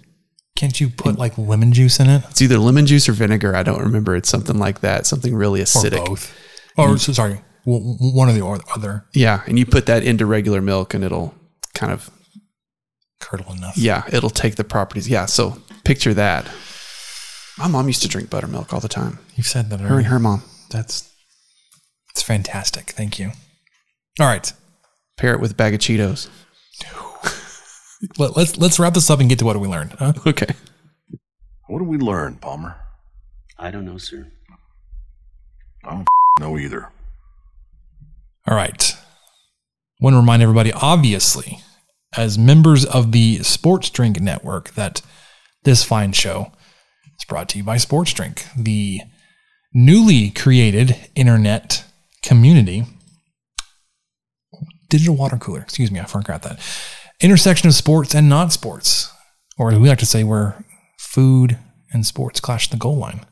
Can't you put mm. like lemon juice in it it's either lemon juice or vinegar. I don't remember. It's something like that. Something really acidic. or both? Or mm. so- sorry, one or the other. Yeah, and you put that into regular milk and it'll kind of Curdle enough. yeah, it'll take the properties. Yeah, so picture that. My mom used to drink buttermilk all the time. You've said that Her and her mom. That's it's fantastic. Thank you. All right. Pair it with a bag of Cheetos. [laughs] Let, let's let's wrap this up and get to what we learned. Huh? Okay. What did we learn, Palmer? I don't know, sir. I don't know either. All right. Want to remind everybody, obviously, as members of the Sports Drink Network, that this fine show is brought to you by Sports Drink, the newly created internet community. Digital water cooler. Excuse me, I forgot that. Intersection of sports and not sports, or as we like to say, where food and sports clash the goal line.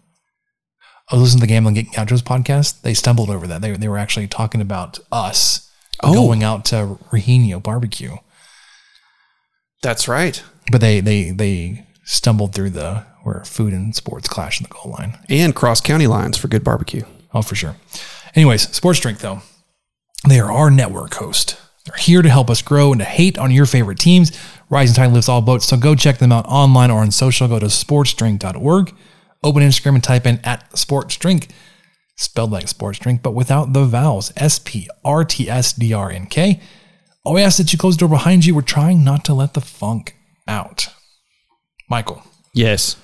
I was listening to the Gambling Geek Gauchos podcast. They stumbled over that. They, they were actually talking about us Oh. going out to Regenio barbecue, That's right. but they they they stumbled through the where food and sports clash in the goal line. And cross county lines for good barbecue. Oh, for sure. Anyways, Sports Drink, though, they are our network host. They're here to help us grow and to hate on your favorite teams. Rising Tide lifts all boats. So go check them out online or on social. Go to sportsdrink.org. Open Instagram and type in at sportsdrink. spelled like sports drink, but without the vowels. S P R T S D R N K. Oh, we ask that you close the door behind you. We're trying not to let the funk out. Michael, Yes.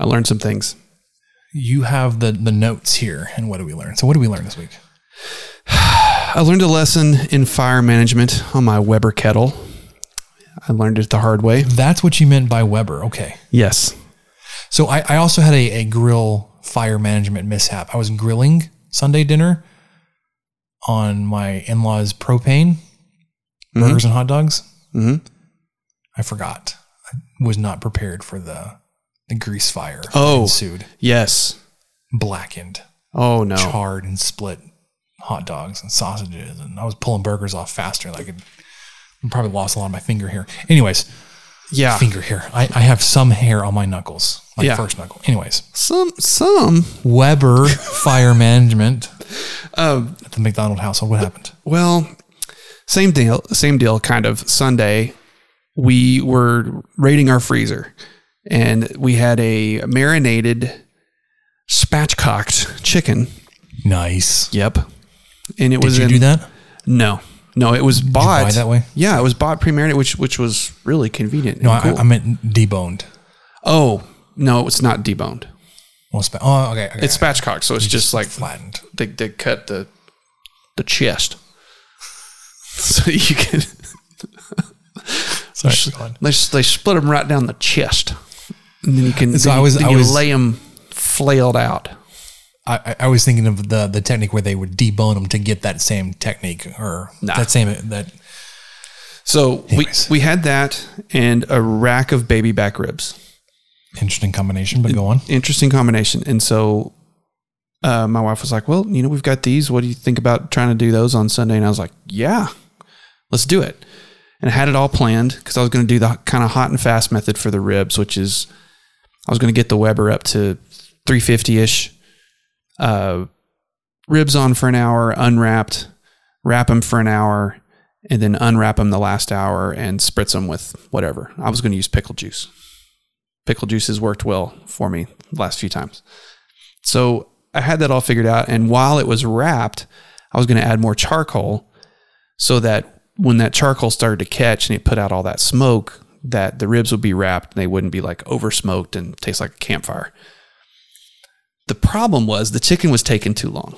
I learned some things. You have the the notes here, and what do we learn? So, what do we learn this week? I learned a lesson in fire management on my Weber kettle. I learned it the hard way. That's what you meant by Weber. Okay. Yes. So I, I also had a, a grill fire management mishap. I was grilling Sunday dinner on my in law's propane burgers and hot dogs. Mm-hmm. I forgot. I was not prepared for the the grease fire Oh, ensued. yes. Blackened, Oh no. charred, and split hot dogs and sausages, and I was pulling burgers off faster. Like I probably lost a lot of my finger here. Anyways, Yeah. finger hair. I, I have some hair on my knuckles, My Yeah. first knuckle. Anyways, Some some. Weber [laughs] Fire Management Um, at the McDonald household. What happened? Well, same deal. Same deal. Kind of Sunday, we were raiding our freezer, and we had a marinated, spatchcocked chicken. Nice. Yep. And it Did was. Did you in- do that? No, no. It was bought buy that way? Yeah, it was bought pre-marinated, which which was really convenient. No, I, cool. I meant deboned. oh no, it's not deboned. Well, spa- oh, okay. okay. It's spatchcocked, so it's You just like flattened. They, they cut the the chest, [laughs] so you can. Sorry, They- [laughs] go on. they they split them right down the chest, and then you can. So I was- I was- lay them flailed out. I, I- was thinking of the the technique where they would debone them to get that same technique or Nah. that same that. So we we had that and a rack of baby back ribs. Interesting combination, but go on. Interesting combination. And so uh, my wife was like, "Well, you know, we've got these. What do you think about trying to do those on Sunday?" And I was like, "Yeah, let's do it." And I had it all planned because I was going to do the kind of hot and fast method for the ribs, which is I was going to get the Weber up to 350 ish, uh, ribs on for an hour, unwrapped, wrap them for an hour, and then unwrap them the last hour and spritz them with whatever. I was going to use pickle juice. Pickle juice has worked well for me the last few times. So I had that all figured out. And while it was wrapped, I was going to add more charcoal so that when that charcoal started to catch and it put out all that smoke, that the ribs would be wrapped and they wouldn't be like over smoked and taste like a campfire. The problem was the chicken was taking too long.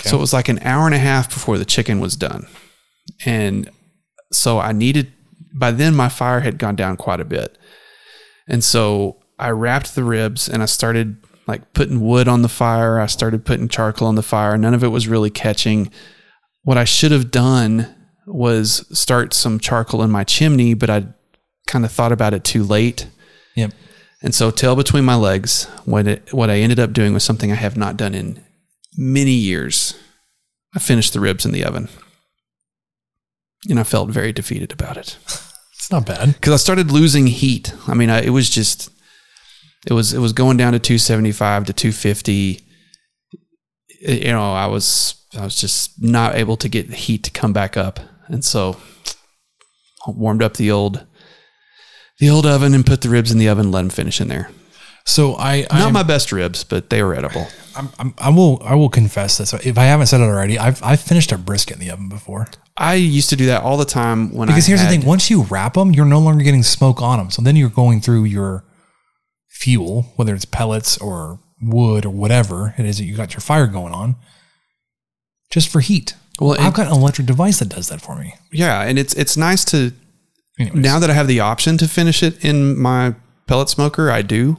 So it was like an hour and a half before the chicken was done. And so I needed, by then my fire had gone down quite a bit. And so I wrapped the ribs and I started like putting wood on the fire. I started putting charcoal on the fire. None of it was really catching. What I should have done was start some charcoal in my chimney, but I kind of thought about it too late. Yep. And so, tail between my legs, what it, what I ended up doing was something I have not done in many years. I finished the ribs in the oven, and I felt very defeated about it [laughs] It's not bad. because I started losing heat. I mean, I, it was just it was it was going down to 275 to 250. It- eh, you know, I was I was just not able to get the heat to come back up, and so I warmed up the old the old oven and put the ribs in the oven, and let them finish in there. So I Not I'm- my best ribs, but they were edible. I'm, I'm, I will I will confess this. If I haven't said it already, I've I've finished a brisket in the oven before. I used to do that all the time when Because I here's had- the thing: once you wrap them, you're no longer getting smoke on them. So then you're going through your fuel, whether it's pellets or wood or whatever it is that you got your fire going on, just for heat. Well, I've and- got an electric device that does that for me. Yeah, and it's it's nice to Anyways. now that I have the option to finish it in my pellet smoker, I do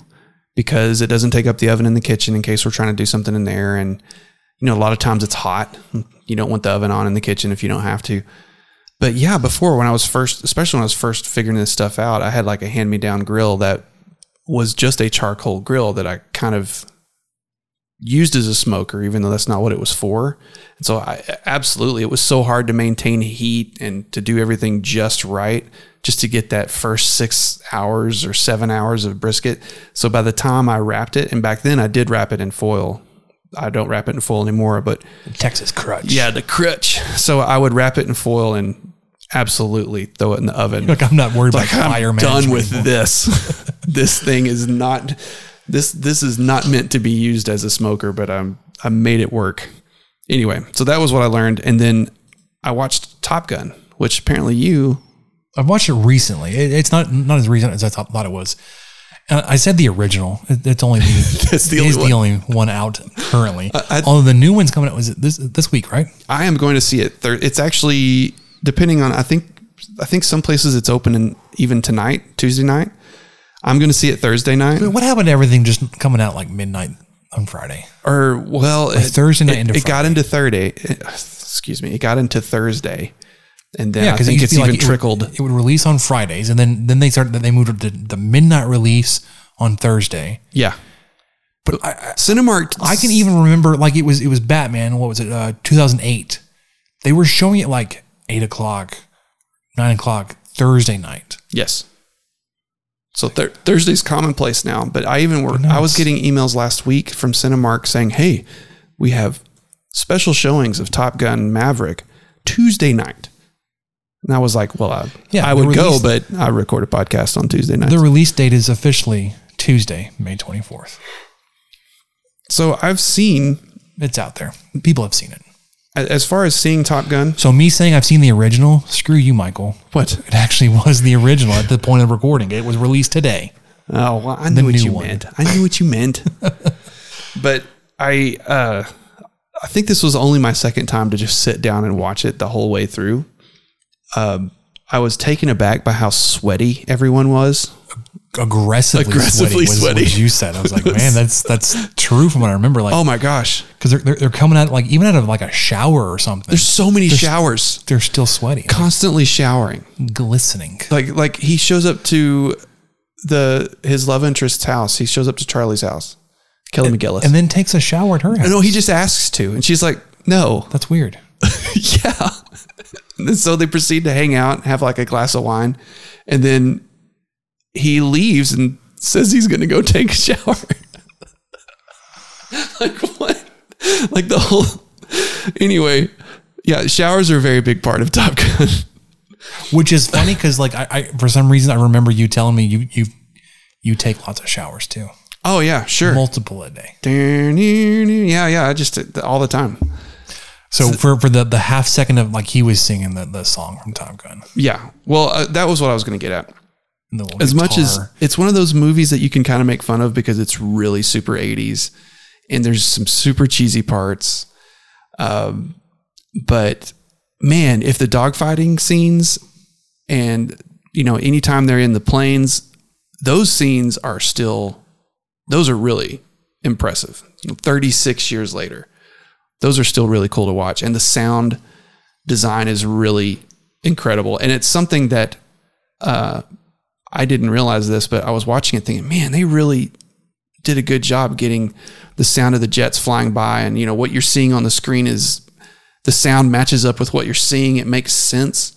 because it doesn't take up the oven in the kitchen in case we're trying to do something in there. And you know, a lot of times it's hot. You don't want the oven on in the kitchen if you don't have to. But yeah, before when I was first, especially when I was first figuring this stuff out, I had like a hand me down grill that was just a charcoal grill that I kind of used as a smoker, even though that's not what it was for. And so I absolutely, it was so hard to maintain heat and to do everything just right, just to get that first six hours or seven hours of brisket. So by the time I wrapped it, and back then I did wrap it in foil. I don't wrap it in foil anymore, but Texas crutch. yeah, the crutch. So I would wrap it in foil and absolutely throw it in the oven. Like I'm not worried Like about fire I'm done with anymore. this. [laughs] this thing is not this this is not meant to be used as a smoker, but I'm I made it work. Anyway, so that was what I learned, and then I watched Top Gun, which apparently you I've watched it recently. It, it's not not as recent as I thought, thought it was. And I said the original. It- it's only [laughs] the, That's the it is only the only one out currently. I- Although the new one's coming out was it this this week, right? I am going to see it. Thir- it's actually depending on. I think I think some places it's open in, even tonight, Tuesday night. I'm going to see it Thursday night. But what happened to everything just coming out like midnight on Friday? Or well, Like Thursday night It, it got into Thursday. Excuse me. It got into Thursday, and then I because think it's even trickled. It would, it would release on Fridays, and then then they started. They moved to the midnight release on Thursday. Yeah, but I, Cinemark. I can even remember like it was it was Batman. What was it? Uh, 2008. They were showing it like eight o'clock, nine o'clock Thursday night. Yes. So thir- Thursday's commonplace now, but I even were I was getting emails last week from Cinemark saying, "Hey, we have special showings of Top Gun Maverick Tuesday night." And I was like, "Well, I, Yeah, I would go, but I record a podcast on Tuesday night." The release date is officially Tuesday, May 24th. So I've seen it's out there. People have seen it. As far as seeing Top Gun, So me saying I've seen the original, screw you, Michael. What? It actually was the original at the point of recording. It was released today. Oh, well, I knew what you one. meant. I knew what you meant. [laughs] but I, uh, I think this was only my second time to just sit down and watch it the whole way through. Um, I was taken aback by how sweaty everyone was. Aggressively, Aggressively sweaty, was sweaty. you said. I was like, [laughs] man, that's that's true from what I remember. Like, Oh my gosh, because they're, they're they're coming out like even out of like a shower or something. There's so many They're- showers. They're still sweaty, constantly showering, glistening. Like like he shows up to the his love interest's house. He shows up to Charlie's house, Kelly McGillis, and then takes a shower at her house. No, he just asks to, and she's like, "No, that's weird." [laughs] yeah. And so they proceed to hang out, have like a glass of wine, and then he leaves and says he's going to go [laughs] take a shower. [laughs] like what? Like the whole. Anyway, yeah, showers are a very big part of Top Gun. Which is funny because like I, I for some reason I remember you telling me you you you take lots of showers too. Oh yeah, sure, multiple a day. Yeah, yeah, I just uh, all the time. So for for the the half second of like he was singing the the song from Top Gun. Yeah. Well, uh, that was what I was going to get at. As much as it's one of those movies that you can kind of make fun of because it's really super 80s and there's some super cheesy parts. Um, but man, if the dogfighting scenes and, you know, anytime they're in the planes, those scenes are still, those are really impressive. 36 years later, those are still really cool to watch. And the sound design is really incredible. And it's something that, uh, I didn't realize this, but I was watching it thinking, man, they really did a good job getting the sound of the jets flying by. And, you know, what you're seeing on the screen is the sound matches up with what you're seeing. It makes sense.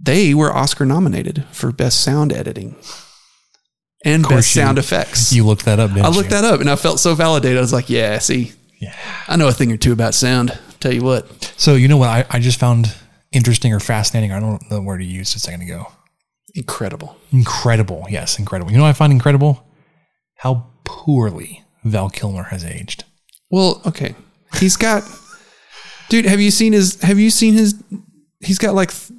They were Oscar nominated for best sound editing and best you- sound effects. You looked that up, I looked you? that up and I felt so validated. I was like, yeah, see, yeah, I know a thing or two about sound. Tell you what, So you know what I, I just found interesting or fascinating. I don't know the word to use a second ago. incredible. Incredible. Yes, incredible. You know what I find incredible? How poorly Val Kilmer has aged. Well, okay. He's got Dude, have you seen his have you seen his he's got like th-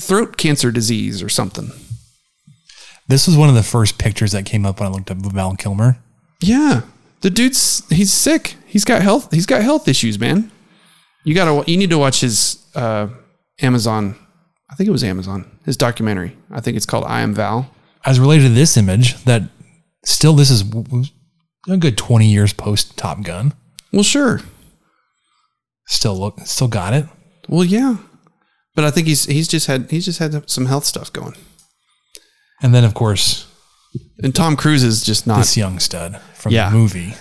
throat cancer disease or something. This was one of the first pictures that came up when I looked up Val Kilmer. Yeah. The dude's he's sick. He's got health he's got health issues, man. You got to you need to watch his uh Amazon I think it was Amazon. His documentary. I think it's called I Am Val. As related to this image, that still this is a good 20 years post Top Gun. Well, sure. Still look still got it. Well, yeah. But I think he's he's just had he's just had some health stuff going. And then of course And Tom Cruise is just not this young stud from Yeah. the movie.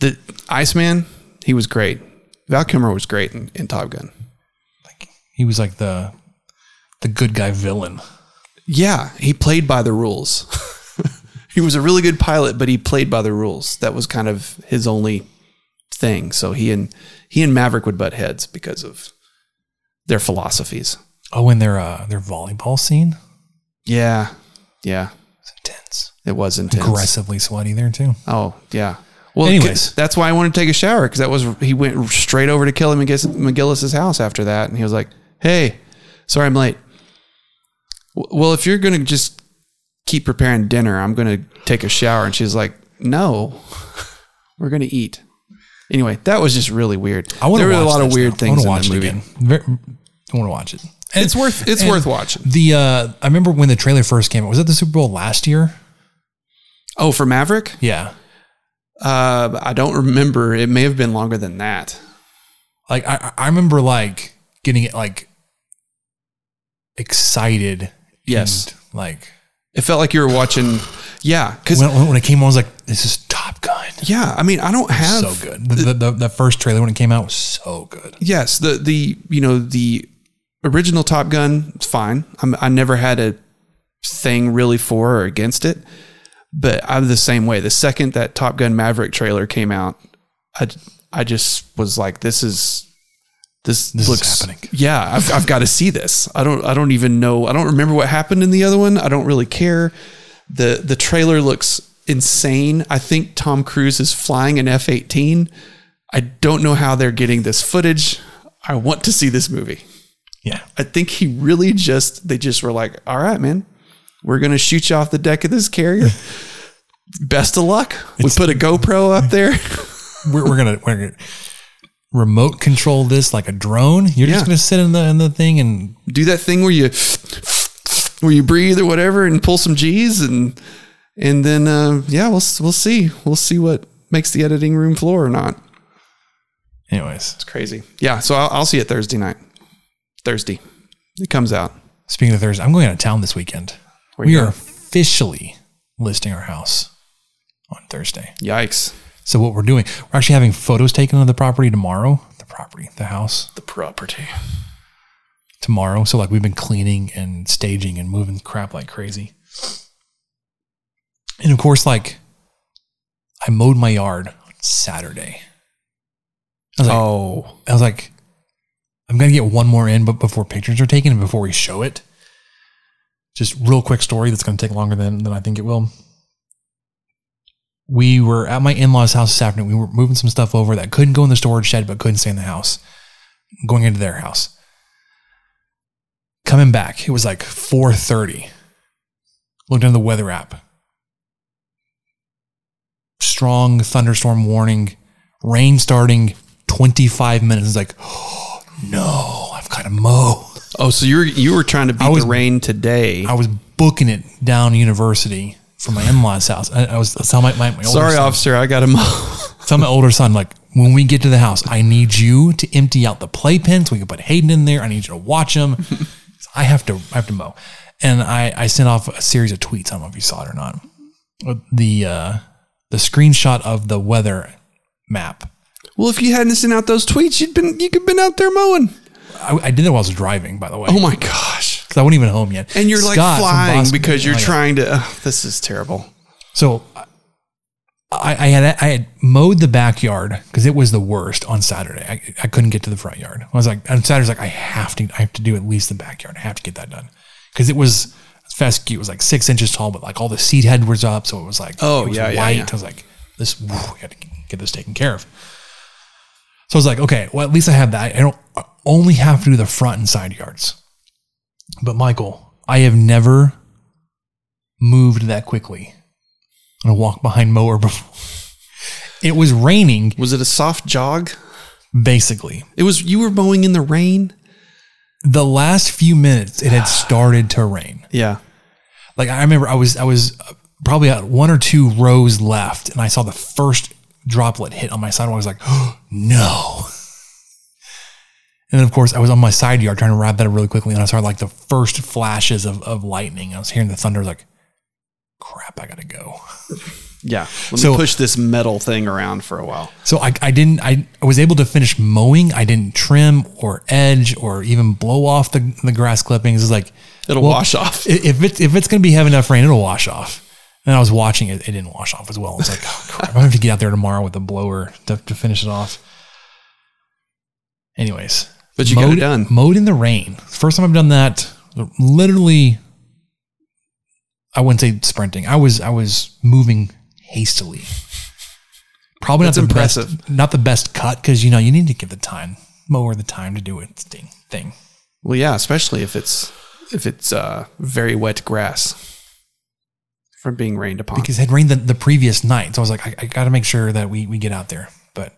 The Iceman, he was great. Val Kilmer was great in, in Top Gun. Like He was like the the good guy villain. Yeah, he played by the rules. [laughs] he was a really good pilot, but he played by the rules. That was kind of his only thing. So he and he and Maverick would butt heads because of their philosophies. Oh, and their uh their volleyball scene. Yeah, yeah, It's intense. it was intense. Aggressively sweaty there too. Oh yeah. Well, Anyways. that's why I wanted to take a shower because that was he went straight over to Kelly McGillis, McGillis's house after that, and he was like, "Hey, sorry I'm late." Well, if you're gonna just keep preparing dinner, I'm gonna take a shower, and she's like, "No, we're gonna eat." Anyway, that was just really weird. I want there to were a lot of weird now. I things in watch the it movie. Very, I want to watch it. And It's worth- it's worth watching. The uh, I remember when the trailer first came out. Was it the Super Bowl last year? Oh, for Maverick? Yeah. Uh, I don't remember. It may have been longer than that. Like I, I remember like getting it like excited. Yes. like It felt like you were watching. [sighs] Yeah, because when, when it came on, I was like, "This is Top Gun." yeah, I mean, I don't have so good. The, the, the, the first trailer when it came out was so good. Yes, the the you know the original Top Gun is fine. I'm, I never had a thing really for or against it, but I'm the same way. The second that Top Gun Maverick trailer came out, I I just was like, this is this, This is looks happening. Yeah, I've, I've got to see this. I don't I don't even know. I don't remember what happened in the other one. I don't really care. the The trailer looks insane. I think Tom Cruise is flying an F eighteen. I don't know how they're getting this footage. I want to see this movie. Yeah. I think he really just they just were like, "All right, man, we're gonna shoot you off the deck of this carrier. [laughs] Best of luck." we put a GoPro up [laughs] there. We're, we're gonna we're gonna remote control this like a drone. You're Yeah. just gonna sit in the in the thing and Do that thing where you where you breathe or whatever and pull some G's and and then uh, yeah, we'll we'll see we'll see what makes the editing room floor or not. Anyways, it's crazy. Yeah, so I'll, I'll see it Thursday night. Thursday, it comes out. Speaking of Thursday, I'm going out of town this weekend. Where we are officially listing our house on Thursday. Yikes! So what we're doing, we're actually having photos taken of the property tomorrow. The property, the house The property. tomorrow. So like we've been cleaning and staging and moving crap like crazy. And of course, like I mowed my yard on Saturday. I was like, oh, I was like, I'm gonna get one more in, but before pictures are taken and before we show it, just real quick story that's gonna take longer than than I think it will. We were at my in-laws' house this afternoon. We were moving some stuff over that couldn't go in the storage shed, but couldn't stay in the house. Going into their house. Coming back, it was like 4:30. Looked into the weather app. Strong thunderstorm warning, rain starting 25 minutes. It's like, oh, [gasps] no, I've got to mow. Oh, so you were you were trying to beat was- the rain today. I was booking it down University from my in-laws' house. I, I was I telling my, my, my older son. Sorry, son, officer, I got to [laughs] tell my older son like when we get to the house, I need you to empty out the playpens. We can put Hayden in there. I need you to watch him. I have to I have to mow. And I I sent off a series of tweets. I don't know if you saw it or not. The uh, the screenshot of the weather map. Well, if you hadn't sent out those tweets, you'd been you could been out there mowing. I, I did that while I was driving, by the way. Oh my gosh! Because I wasn't even home yet. And you're like Scott from flying Boston- because you're Oh, yeah. trying to. ugh, this is terrible. So I, I had I had mowed the backyard because it was the worst on Saturday. I, I couldn't get to the front yard. I was like on Saturday's like I have to I have to do at least the backyard. I have to get that done because it was fescue. It was like six inches tall, but like all the seed head was up, so it was like Oh, was yeah, yeah, white. yeah. I was like this. whew, we got to get this taken care of. So I was like, okay, well at least I have that. I don't I only have to do the front and side yards. But Michael, I have never moved that quickly on a walk behind mower [laughs] before. It was raining. Was it a soft jog? Basically, It was. You were mowing in the rain. the last few minutes it had [sighs] started to rain. Yeah. Like I remember, I was I was probably at one or two rows left, and I saw the first droplet hit on my sidewalk. I was like, oh, [gasps] no. And then, of course, I was on my side yard trying to wrap that up really quickly, and I saw like the first flashes of, of lightning. I was hearing the thunder. Like, crap, I gotta go. [laughs] Yeah. Let So- me push this metal thing around for a while. So I, I didn't I, I was able to finish mowing. I didn't trim or edge or even blow off the, the grass clippings. It's like It'll wash off. If it's if it's gonna be having enough rain, it'll wash off. And I was watching it, it didn't wash off as well. I was like, oh, crap, I have to get out there tomorrow with a blower to, to finish it off. Anyways. But you got it mowed, done. Mowed in the rain. First time I've done that. Literally I wouldn't say sprinting. I was I was moving hastily. Probably That's not the impressive. best, not the best cut because you know you need to give the time mower the time to do its thing. thing. Well, yeah, especially if it's if it's uh, very wet grass from being rained upon. Because it had rained the, the previous night, so I was like, I, I got to make sure that we we get out there. But,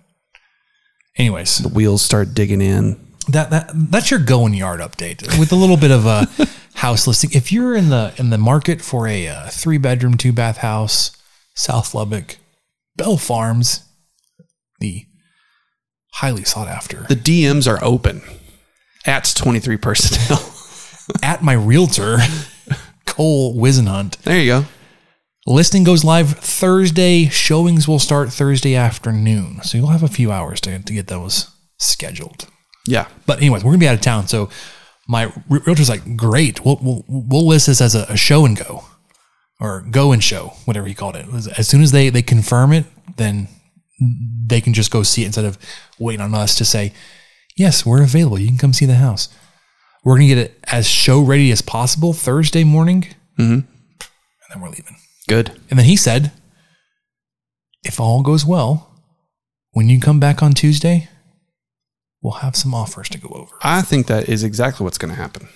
anyways, the wheels start digging in. That that that's your going yard update with a little bit of a [laughs] house listing. If you're in the in the market for a uh, three bedroom two bath house, South Lubbock, Bell Farms, the highly sought after The DMs are open. At 23 personnel. [laughs] at my realtor, Cole Wisenhunt. There you go. Listing goes live Thursday. Showings will start Thursday afternoon. So you'll have a few hours to, to get those scheduled. Yeah. But anyways, we're gonna be out of town. So my realtor's like, great. We'll, we'll, we'll list this as a, a show and go or go and show, whatever he called it. As soon as they, they confirm it, then they can just go see it instead of waiting on us to say, yes, we're available. You can come see the house. We're going to get it as show ready as possible Thursday morning. Mm-hmm. And then we're leaving. Good. And then he said, if all goes well, when you come back on Tuesday, we'll have some offers to go over. I think that is exactly what's going to happen.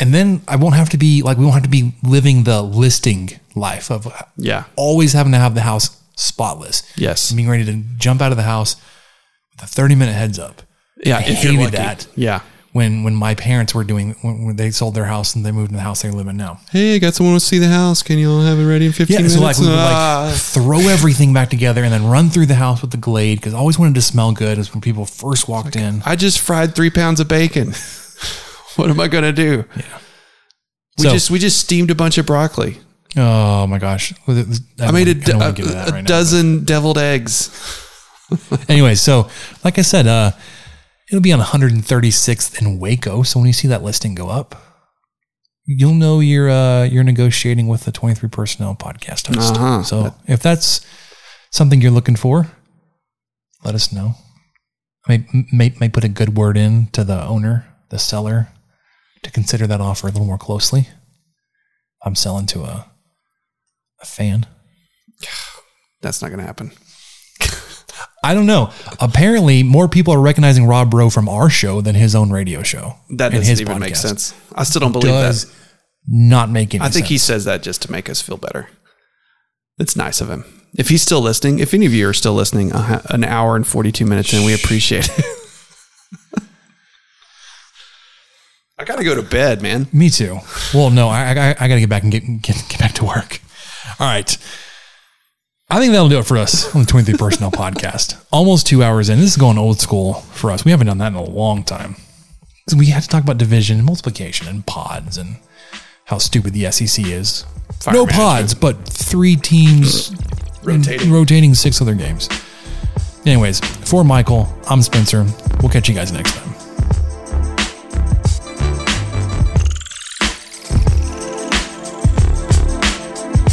And then I won't have to be like, we won't have to be living the listing life of Yeah. always having to have the house spotless. Yes. Being ready to jump out of the house with a 30 minute heads up. Yeah, I if you're lucky. that. Yeah. When, when my parents were doing, when, when they sold their house and they moved in the house they live in now. Hey, I got someone to see the house. Can you all have it ready in 15 Yeah, minutes? so like we would Ah. like throw everything back together and then run through the house with the glade because I always wanted to smell good as when people first walked in. I just fried three pounds of bacon. [laughs] what am I going to do? Yeah. We So- just we just steamed a bunch of broccoli. Oh my gosh! I, made a, I don't a- get into that a right now, dozen deviled eggs. [laughs] anyway, so like I said, uh, it'll be on 136th in Waco. So when you see that listing go up, you'll know you're uh, you're negotiating with the 23 Personnel podcast host. Uh-huh. So if that's something you're looking for, let us know. I may, may may put a good word in to the owner, the seller, to consider that offer a little more closely. I'm selling to a a fan. [sighs] That's not going to happen. I don't know. Apparently, more people are recognizing Rob Rowe from our show than his own radio show. That doesn't even make sense. I still don't believe Does that. Not make any I think he says that just to make us feel better. It's nice of him. If he's still listening, if any of you are still listening, uh, an hour and 42 minutes in, we appreciate it. [laughs] I got to go to bed, man. Me too. Well, no, I, I, I got to get back and get, get get back to work. All right. I think that'll do it for us on the 23 Personnel [laughs] Podcast. Almost two hours in. This is going old school for us. We haven't done that in a long time. So we had to talk about division and multiplication and pods and how stupid the SEC is. Fire no management. pods, but three teams Rotating. rotating six other games. Anyways, for Michael, I'm Spencer. We'll catch you guys next time.